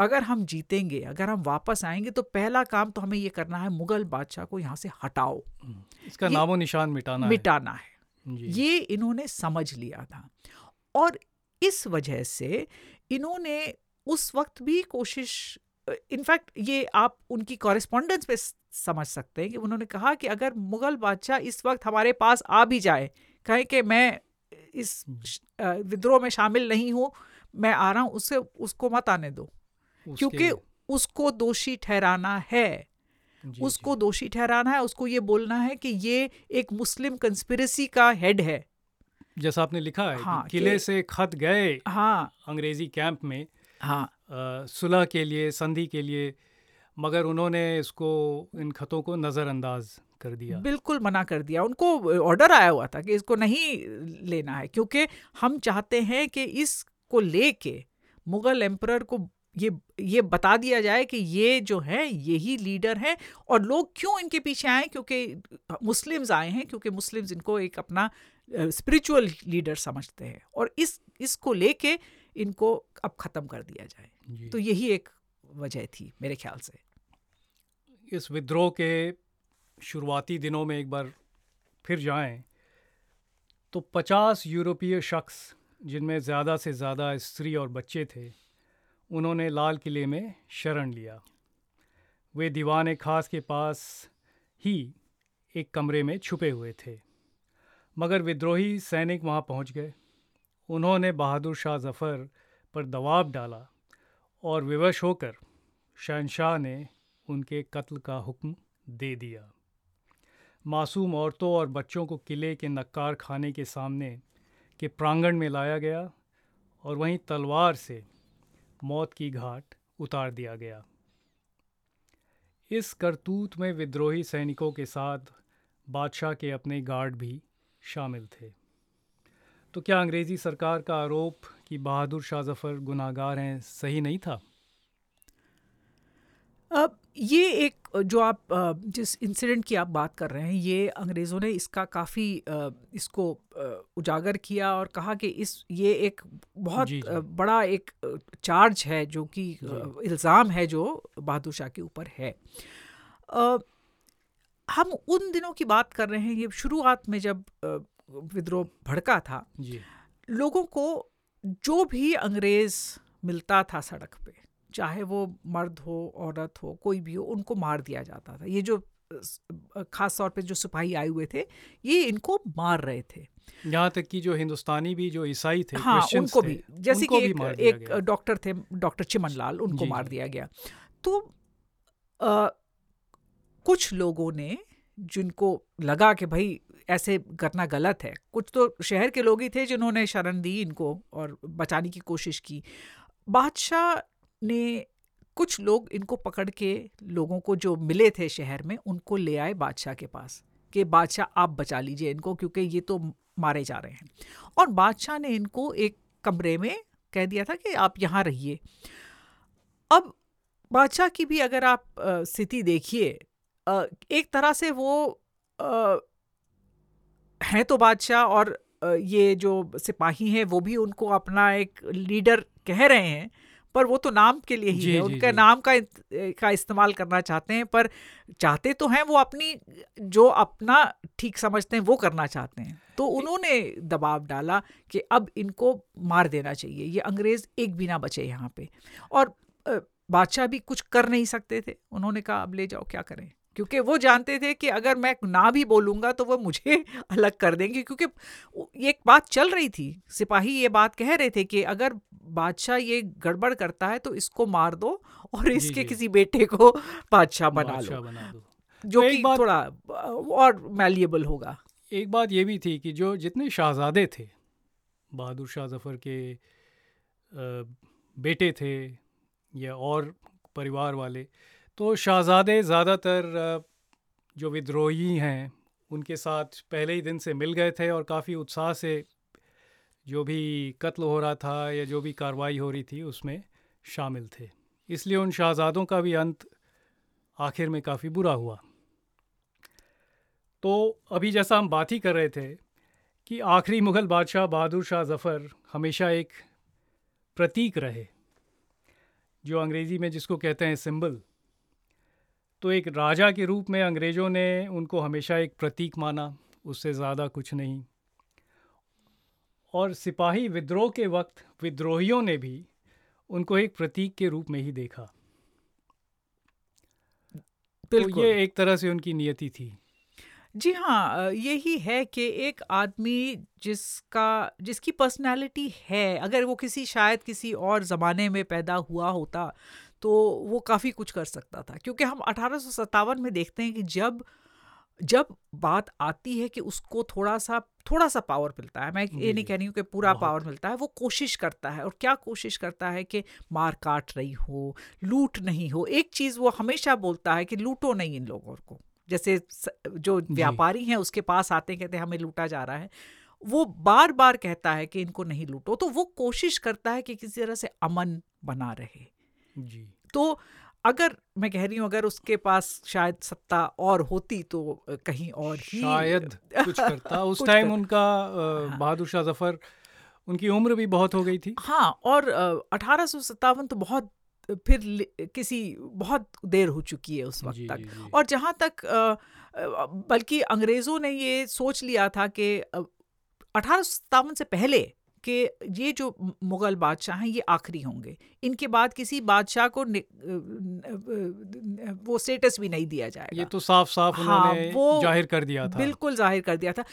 अगर हम जीतेंगे अगर हम वापस आएँगे तो पहला काम तो हमें ये करना है मुगल बादशाह को यहाँ से हटाओ। इसका नामो निशान मिटाना मिटाना है, है। ये इन्होंने समझ लिया था। और इस वजह से इन्होंने उस वक्त भी कोशिश इनफैक्ट ये आप उनकी कॉरेस्पॉन्डेंस पे समझ सकते हैं कि उन्होंने कहा कि अगर मुगल बादशाह इस वक्त हमारे पास आ भी जाए कहें कि मैं इस विद्रोह में शामिल नहीं हूँ मैं आ रहा हूँ उससे उसको मत आने दो। क्योंकि उसको दोषी ठहराना है। जी, उसको जी. दोषी ठहराना है उसको ये बोलना है कि ये एक मुस्लिम कंस्पिरेसी का हेड है। जैसा आपने लिखा है हाँ, किले से खत गए हाँ। अंग्रेज़ी कैंप में हाँ। सुलह के लिए संधि के लिए मगर उन्होंने इसको इन खतों को नज़रअंदाज कर दिया। बिल्कुल मना कर दिया। उनको ऑर्डर आया हुआ था कि इसको नहीं लेना है क्योंकि हम चाहते हैं कि इसको लेके मुगल एम्पर को ये ये बता दिया जाए कि ये जो है यही लीडर हैं और लोग क्यों इनके पीछे आए? क्योंकि मुस्लिम्स आए हैं क्योंकि मुस्लिम्स इनको एक अपना स्पिरिचुअल लीडर समझते हैं और इस इसको लेके इनको अब ख़त्म कर दिया जाए। तो यही एक वजह थी मेरे ख्याल से। इस विद्रोह के शुरुआती दिनों में एक बार फिर जाएँ तो पचास यूरोपीय शख्स जिनमें ज़्यादा से ज़्यादा स्त्री और बच्चे थे उन्होंने लाल किले में शरण लिया। वे दीवान खास के पास ही एक कमरे में छुपे हुए थे, मगर विद्रोही सैनिक वहाँ पहुँच गए। उन्होंने बहादुर शाह जफ़र पर दबाव डाला और विवश होकर शहनशाह ने उनके कत्ल का हुक्म दे दिया। मासूम औरतों और बच्चों को किले के नक्कार खाने के सामने के प्रांगण में लाया गया और वहीं तलवार से मौत की घाट उतार दिया गया। इस करतूत में विद्रोही सैनिकों के साथ बादशाह के अपने गार्ड भी शामिल थे। तो क्या अंग्रेज़ी सरकार का आरोप कि बहादुर शाह जफ़र गुनाहगार हैं सही नहीं था? अब ये एक जो आप जिस इंसिडेंट की आप बात कर रहे हैं ये अंग्रेज़ों ने इसका काफ़ी इसको उजागर किया और कहा कि इस ये एक बहुत जी जी। बड़ा एक चार्ज है जो कि इल्ज़ाम है जो बहादुर शाह के ऊपर है। हम उन दिनों की बात कर रहे हैं ये शुरुआत में जब विद्रोह भड़का था जी। लोगों को जो भी अंग्रेज़ मिलता था सड़क पे चाहे वो मर्द हो औरत हो कोई भी हो उनको मार दिया जाता था। ये जो खास तौर पे जो सिपाही आए हुए थे ये इनको मार रहे थे। यहाँ तक कि जो हिंदुस्तानी भी जो ईसाई थे हाँ उनको भी। जैसे कि एक, एक डॉक्टर थे डॉक्टर चिमन लाल उनको मार दिया गया। तो आ, कुछ लोगों ने जिनको लगा कि भाई ऐसे करना गलत है कुछ तो शहर के लोग ही थे जिन्होंने शरण दी इनको और बचाने की कोशिश की। बादशाह ने कुछ लोग इनको पकड़ के लोगों को जो मिले थे शहर में, उनको ले आए बादशाह के पास कि, बादशाह, आप बचा लीजिए इनको क्योंकि ये तो मारे जा रहे हैं। और बादशाह ने इनको एक कमरे में कह दिया था कि, आप यहाँ रहिए। अब बादशाह की भी अगर आप स्थिति देखिए एक तरह से वो हैं तो बादशाह और ये जो सिपाही हैं, वो भी उनको अपना एक लीडर कह रहे हैं पर वो तो नाम के लिए ही जी, है जी, उनका जी. नाम का का इस्तेमाल करना चाहते हैं पर चाहते तो हैं वो अपनी जो अपना ठीक समझते हैं वो करना चाहते हैं। तो उन्होंने दबाव डाला कि अब इनको मार देना चाहिए ये अंग्रेज़ एक भी ना बचे यहाँ पे। और बादशाह भी कुछ कर नहीं सकते थे। उन्होंने कहा अब ले जाओ क्या करें? क्योंकि वो जानते थे कि अगर मैं ना भी बोलूँगा तो वो मुझे [LAUGHS] अलग कर देंगे। क्योंकि एक बात चल रही थी। सिपाही ये बात कह रहे थे कि अगर बादशाह ये गड़बड़ करता है तो इसको मार दो और इसके किसी बेटे को [LAUGHS] बादशाह बना लो। बना दो। जो कि थोड़ा और मैलिएबल होगा। एक बात ये भी थी कि जो जितने शहजादे थे बहादुर शाह जफ़र के बेटे थे या और परिवार वाले तो शहज़ादे ज़्यादातर जो विद्रोही हैं, उनके साथ पहले ही दिन से मिल गए थे और काफ़ी उत्साह से जो भी कत्ल हो रहा था या जो भी कार्रवाई हो रही थी, उसमें शामिल थे। इसलिए उन शहज़ादों का भी अंत आखिर में काफ़ी बुरा हुआ। तो अभी जैसा हम बात ही कर रहे थे कि आखिरी मुग़ल बादशाह बहादुर शाह ज़फ़र हमेशा एक प्रतीक रहे, जो अंग्रेज़ी में जिसको कहते हैं सिंबल। तो एक राजा के रूप में अंग्रेज़ों ने उनको हमेशा एक प्रतीक माना उससे ज़्यादा कुछ नहीं। और सिपाही विद्रोह के वक्त विद्रोहियों ने भी उनको एक प्रतीक के रूप में ही देखा। तो ये एक तरह से उनकी नियति थी। जी हाँ यही है कि एक आदमी जिसका जिसकी पर्सनालिटी है अगर वो किसी शायद किसी और ज़माने में पैदा हुआ होता तो वो काफ़ी कुछ कर सकता था। क्योंकि हम अठारह सौ सत्तावन में देखते हैं कि जब जब बात आती है कि उसको थोड़ा सा थोड़ा सा पावर मिलता है मैं ये नहीं कह रही हूँ कि पूरा पावर मिलता है वो कोशिश करता है। और क्या कोशिश करता है कि मार काट रही हो लूट नहीं हो एक चीज़ वो हमेशा बोलता है कि लूटो नहीं इन लोगों को। जैसे जो व्यापारी हैं उसके पास आते हैं कहते हैं हमें लूटा जा रहा है। वो बार बार कहता है कि इनको नहीं लूटो। तो वो कोशिश करता है कि किसी तरह से अमन बना रहे। जी तो अगर मैं कह रही हूँ अगर उसके पास शायद सत्ता और होती तो कहीं और ही शायद [LAUGHS] कुछ करता [LAUGHS] उस टाइम उनका हाँ। बहादुर शाह ज़फ़र उनकी उम्र भी बहुत हो गई थी हाँ और अठारह तो बहुत फिर किसी बहुत देर हो चुकी है उस वक्त जी, तक जी. और जहाँ तक बल्कि अंग्रेज़ों ने ये सोच लिया था कि अठारह से पहले कि ये जो मुग़ल बादशाह हैं ये आखिरी होंगे। इनके बाद किसी बादशाह को वो स्टेटस भी नहीं दिया जाएगा। ये तो साफ़ साफ़ हाँ, वो ज़ाहिर कर दिया था। बिल्कुल ज़ाहिर कर दिया था।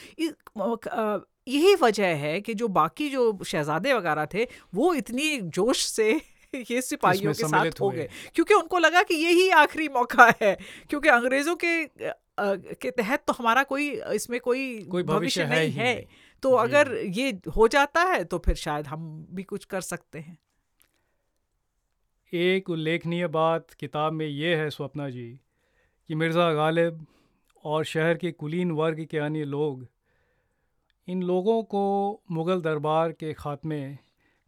यही वजह है कि जो बाकी जो शहजादे वगैरह थे वो इतनी जोश से [LAUGHS] ये सिपाहियों के साथ हो गए। क्योंकि उनको लगा कि यही आखिरी मौका है क्योंकि अंग्रेज़ों के के तहत तो हमारा कोई इसमें कोई, कोई भविष्य नहीं है, है। तो अगर ये हो जाता है तो फिर शायद हम भी कुछ कर सकते हैं। एक उल्लेखनीय बात किताब में ये है स्वप्ना जी कि मिर्ज़ा गालिब और शहर के कुलीन वर्ग के अन्य लोग इन लोगों को मुग़ल दरबार के ख़ात्मे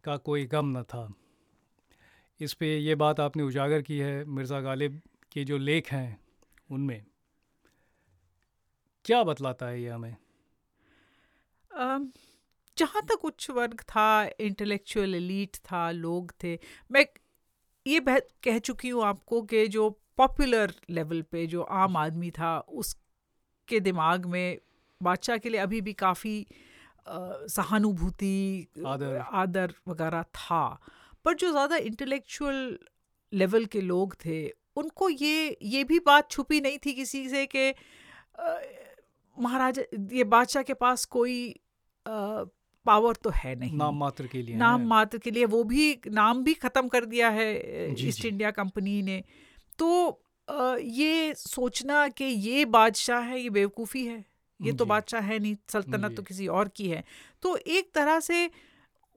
का कोई गम न था। इस पे ये बात आपने उजागर की है मिर्ज़ा गालिब के जो लेख हैं उनमें। क्या बतलाता है ये हमें? जहाँ तक उच्च वर्ग था इंटेलेक्चुअल एलीट था लोग थे मैं ये कह चुकी हूँ आपको कि जो पॉपुलर लेवल पे जो आम आदमी था उसके दिमाग में बादशाह के लिए अभी भी काफ़ी सहानुभूति आदर। आदर वगैरह था। पर जो ज़्यादा इंटेलेक्चुअल लेवल के लोग थे उनको ये ये भी बात छुपी नहीं थी किसी से कि महाराजा ये बादशाह के पास कोई पावर तो है नहीं। नाम मात्र के लिए नाम मात्र के लिए वो भी नाम भी ख़त्म कर दिया है ईस्ट इंडिया कंपनी ने। तो ये सोचना कि ये बादशाह है ये बेवकूफ़ी है ये तो बादशाह है नहीं सल्तनत तो किसी और की है। तो एक तरह से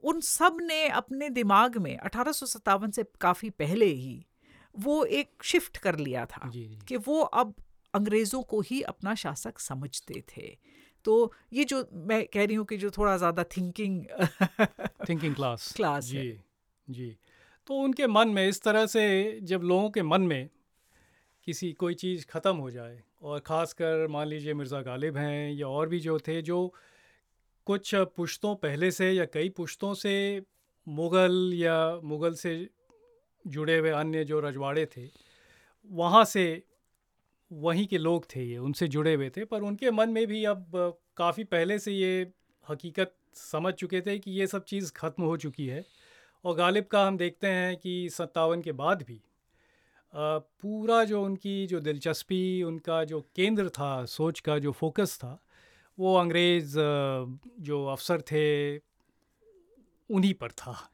उन सबने अपने दिमाग में अठारह सौ सत्तावन से काफ़ी पहले ही वो एक शिफ्ट कर लिया था. कि वो अब अंग्रेज़ों को ही अपना शासक समझते थे। तो ये जो मैं कह रही हूँ कि जो थोड़ा ज़्यादा थिंकिंग थिंकिंग क्लास क्लास जी है. जी तो उनके मन में इस तरह से जब लोगों के मन में किसी कोई चीज़ ख़त्म हो जाए और ख़ासकर मान लीजिए मिर्ज़ा गालिब हैं या और भी जो थे जो कुछ पुश्तों पहले से या कई पुश्तों से मुग़ल या मुग़ल से जुड़े हुए अन्य जो रजवाड़े थे वहाँ से वहीं के लोग थे ये, उनसे जुड़े हुए थे, पर उनके मन में भी अब काफ़ी पहले से ये हकीकत समझ चुके थे कि ये सब चीज़ ख़त्म हो चुकी है। और गालिब का हम देखते हैं कि सत्तावन के बाद भी पूरा जो उनकी जो दिलचस्पी, उनका जो केंद्र था, सोच का जो फोकस था, वो अंग्रेज़ जो अफसर थे, उन्हीं पर था।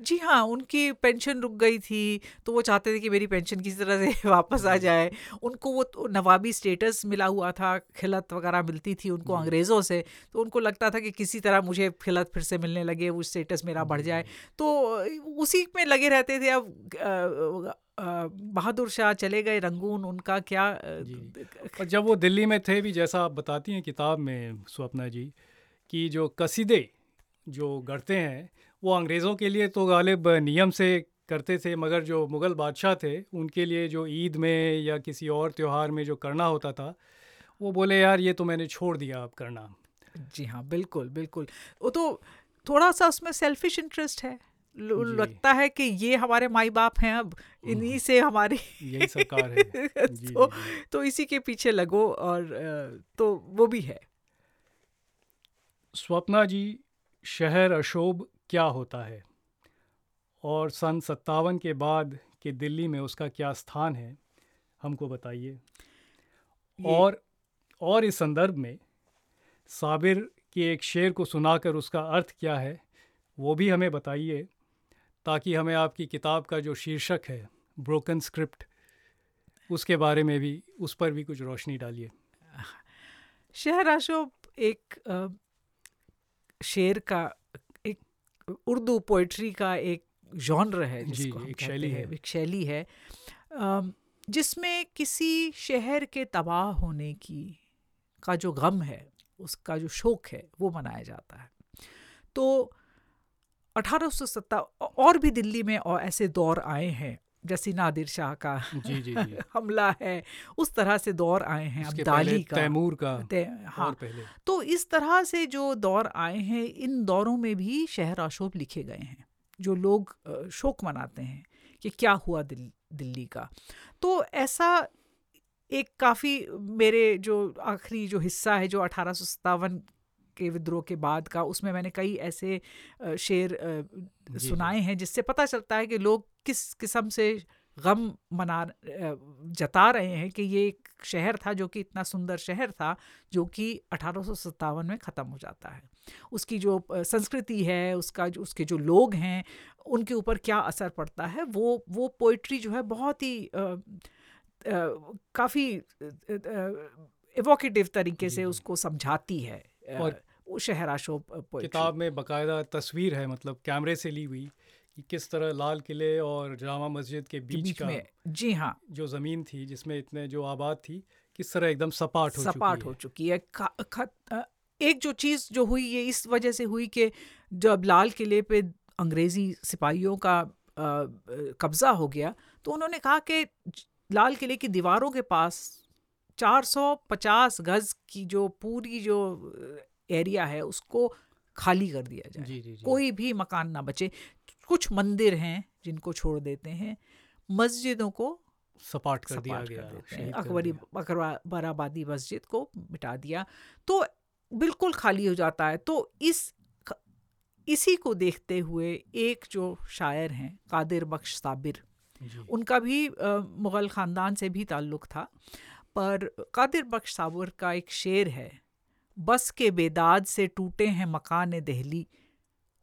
जी हाँ, उनकी पेंशन रुक गई थी, तो वो चाहते थे कि मेरी पेंशन किसी तरह से [LAUGHS] वापस आ जाए। उनको वो तो नवाबी स्टेटस मिला हुआ था, खिलत वगैरह मिलती थी उनको अंग्रेज़ों से, तो उनको लगता था कि किसी तरह मुझे खिलत फिर से मिलने लगे, वो स्टेटस मेरा बढ़ जाए। तो उसी में लगे रहते थे। अब बहादुर शाह चले गए रंगून, उनका क्या और जब वो दिल्ली में थे भी जैसा आप बताती हैं किताब में स्वप्ना जी, कि जो कसीदे जो गढ़ते हैं वो अंग्रेज़ों के लिए तो गालिब नियम से करते थे मगर जो मुग़ल बादशाह थे उनके लिए जो ईद में या किसी और त्यौहार में जो करना होता था वो बोले यार ये तो मैंने छोड़ दिया अब करना। जी हाँ बिल्कुल बिल्कुल। वो तो थोड़ा सा उसमें सेल्फिश इंटरेस्ट है। लगता है कि ये हमारे माई बाप हैं अब इन्हीं से हमारी यही सरकार है। [LAUGHS] जी, तो, जी, जी। तो इसी के पीछे लगो और तो वो भी है। स्वप्ना जी शहर अशोभ क्या होता है? और सन सत्तावन के बाद के दिल्ली में उसका क्या स्थान है हमको बताइए। और और इस संदर्भ में साबिर के एक शेर को सुनाकर उसका अर्थ क्या है वो भी हमें बताइए ताकि हमें आपकी किताब का जो शीर्षक है ब्रोकन स्क्रिप्ट उसके बारे में भी उस पर भी कुछ रोशनी डालिए। शहराशोभ एक अ, शेर का एक उर्दू पोइट्री का एक जॉनर है जिसको जी, एक कहते शैली हैं, है। एक शैली है जिसमें किसी शहर के तबाह होने की का जो गम है उसका जो शोक है वो मनाया जाता है तो अठारह सौ और भी दिल्ली में और ऐसे दौर आए हैं जैसे नादिर शाह का जी जी जी। [LAUGHS] हमला है उस तरह से दौर आए हैं उसके अब्दाली का तैमूर का ते- हाँ। पहले। तो इस तरह से जो दौर आए हैं इन दौरों में भी शहर अशोभ लिखे गए हैं जो लोग शोक मनाते हैं कि क्या हुआ दिल, दिल्ली का। तो ऐसा एक काफ़ी मेरे जो आखिरी जो हिस्सा है जो अठारह के विद्रोह के बाद का उसमें मैंने कई ऐसे शेर सुनाए हैं जिससे पता चलता है कि लोग किस किस्म से गम मना जता रहे हैं कि ये एक शहर था जो कि इतना सुंदर शहर था जो कि अठारह सौ सतावन में ख़त्म हो जाता है। उसकी जो संस्कृति है उसका जो उसके जो लोग हैं उनके ऊपर क्या असर पड़ता है वो वो पोइट्री जो है बहुत ही काफ़ी एवोकेटिव तरीके से उसको समझाती है और वो शहराशोभ पोइट्री किताब में बकायदा तस्वीर है मतलब कैमरे से ली हुई कि किस तरह लाल किले और जामा मस्जिद के बीच बीच का में जी हाँ। जो ज़मीन थी जिसमें इतने जो आबाद थी किस तरह एकदम सपाट हो सपाट चुकी हो चुकी है। खा- खत- अ, एक जो चीज़ जो हुई ये इस वजह से हुई कि जब लाल किले पे अंग्रेज़ी सिपाहियों का कब्ज़ा हो गया तो उन्होंने कहा कि लाल किले की दीवारों के पास 450 गज की जो पूरी जो एरिया है उसको खाली कर दिया जाए। जी जी जी। कोई भी मकान ना बचे। कुछ मंदिर हैं जिनको छोड़ देते हैं मस्जिदों को सपाट कर दिया सपाट गया अकबरी। अकबराबादी मस्जिद को मिटा दिया। तो बिल्कुल खाली हो जाता है। तो इस इसी को देखते हुए एक जो शायर हैं कादिर बख्श साबिर उनका भी मुग़ल ख़ानदान से भी ताल्लुक़ था। पर कादिर बख्श साबिर का एक शेर है बस के बेदाद से टूटे हैं मकान दहली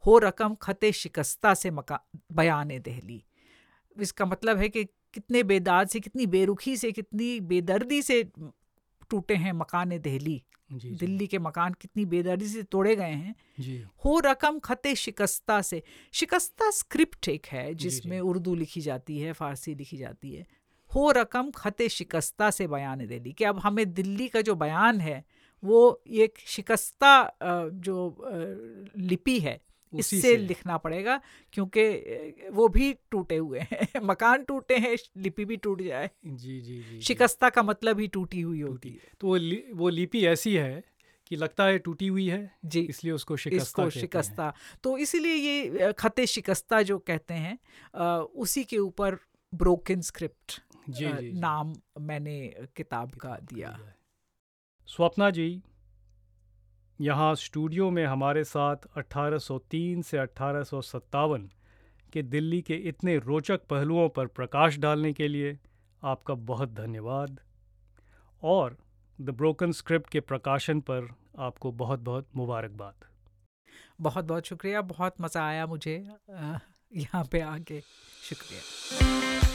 हो रकम खते शिकस्ता से मका बयान दहली। इसका मतलब है कि कितने बेदाद से कितनी बेरुखी से कितनी बेदर्दी से टूटे हैं मकान दहली। जी दिल्ली के मकान कितनी बेदर्दी से तोड़े गए हैं। जी। हो रकम खते शिकस्ता से शिकस्ता स्क्रिप्ट एक है जिसमें उर्दू लिखी जाती है फारसी लिखी जाती है। हो रकम खते शिकस्ता से बयान दिल्ली कि अब हमें दिल्ली का जो बयान है वो एक शिकस्ता जो लिपि है इससे से। लिखना पड़ेगा क्योंकि वो भी टूटे हुए हैं [LAUGHS] मकान टूटे हैं लिपि भी टूट जाए। जी जी जी। शिकस्ता का मतलब ही टूटी हुई होती है। तो वो लि, वो लिपि ऐसी है कि लगता है टूटी हुई है जी। इसलिए उसको शिकस्ता इसको कहते हैं। शिकस्ता। तो इसीलिए ये खते शिकस्ता जो कहते हैं उसी के ऊपर ब्रोकन स्क्रिप्ट जी जी जी। नाम मैंने किताब का दिया स्वप्ना जी, यहाँ स्टूडियो में हमारे साथ 1803 से अट्ठारह के दिल्ली के इतने रोचक पहलुओं पर प्रकाश डालने के लिए आपका बहुत धन्यवाद। और द ब्रोकन स्क्रिप्ट के प्रकाशन पर आपको बहुत बहुत मुबारकबाद। बहुत बहुत शुक्रिया, बहुत मज़ा आया मुझे यहाँ पे आके। शुक्रिया।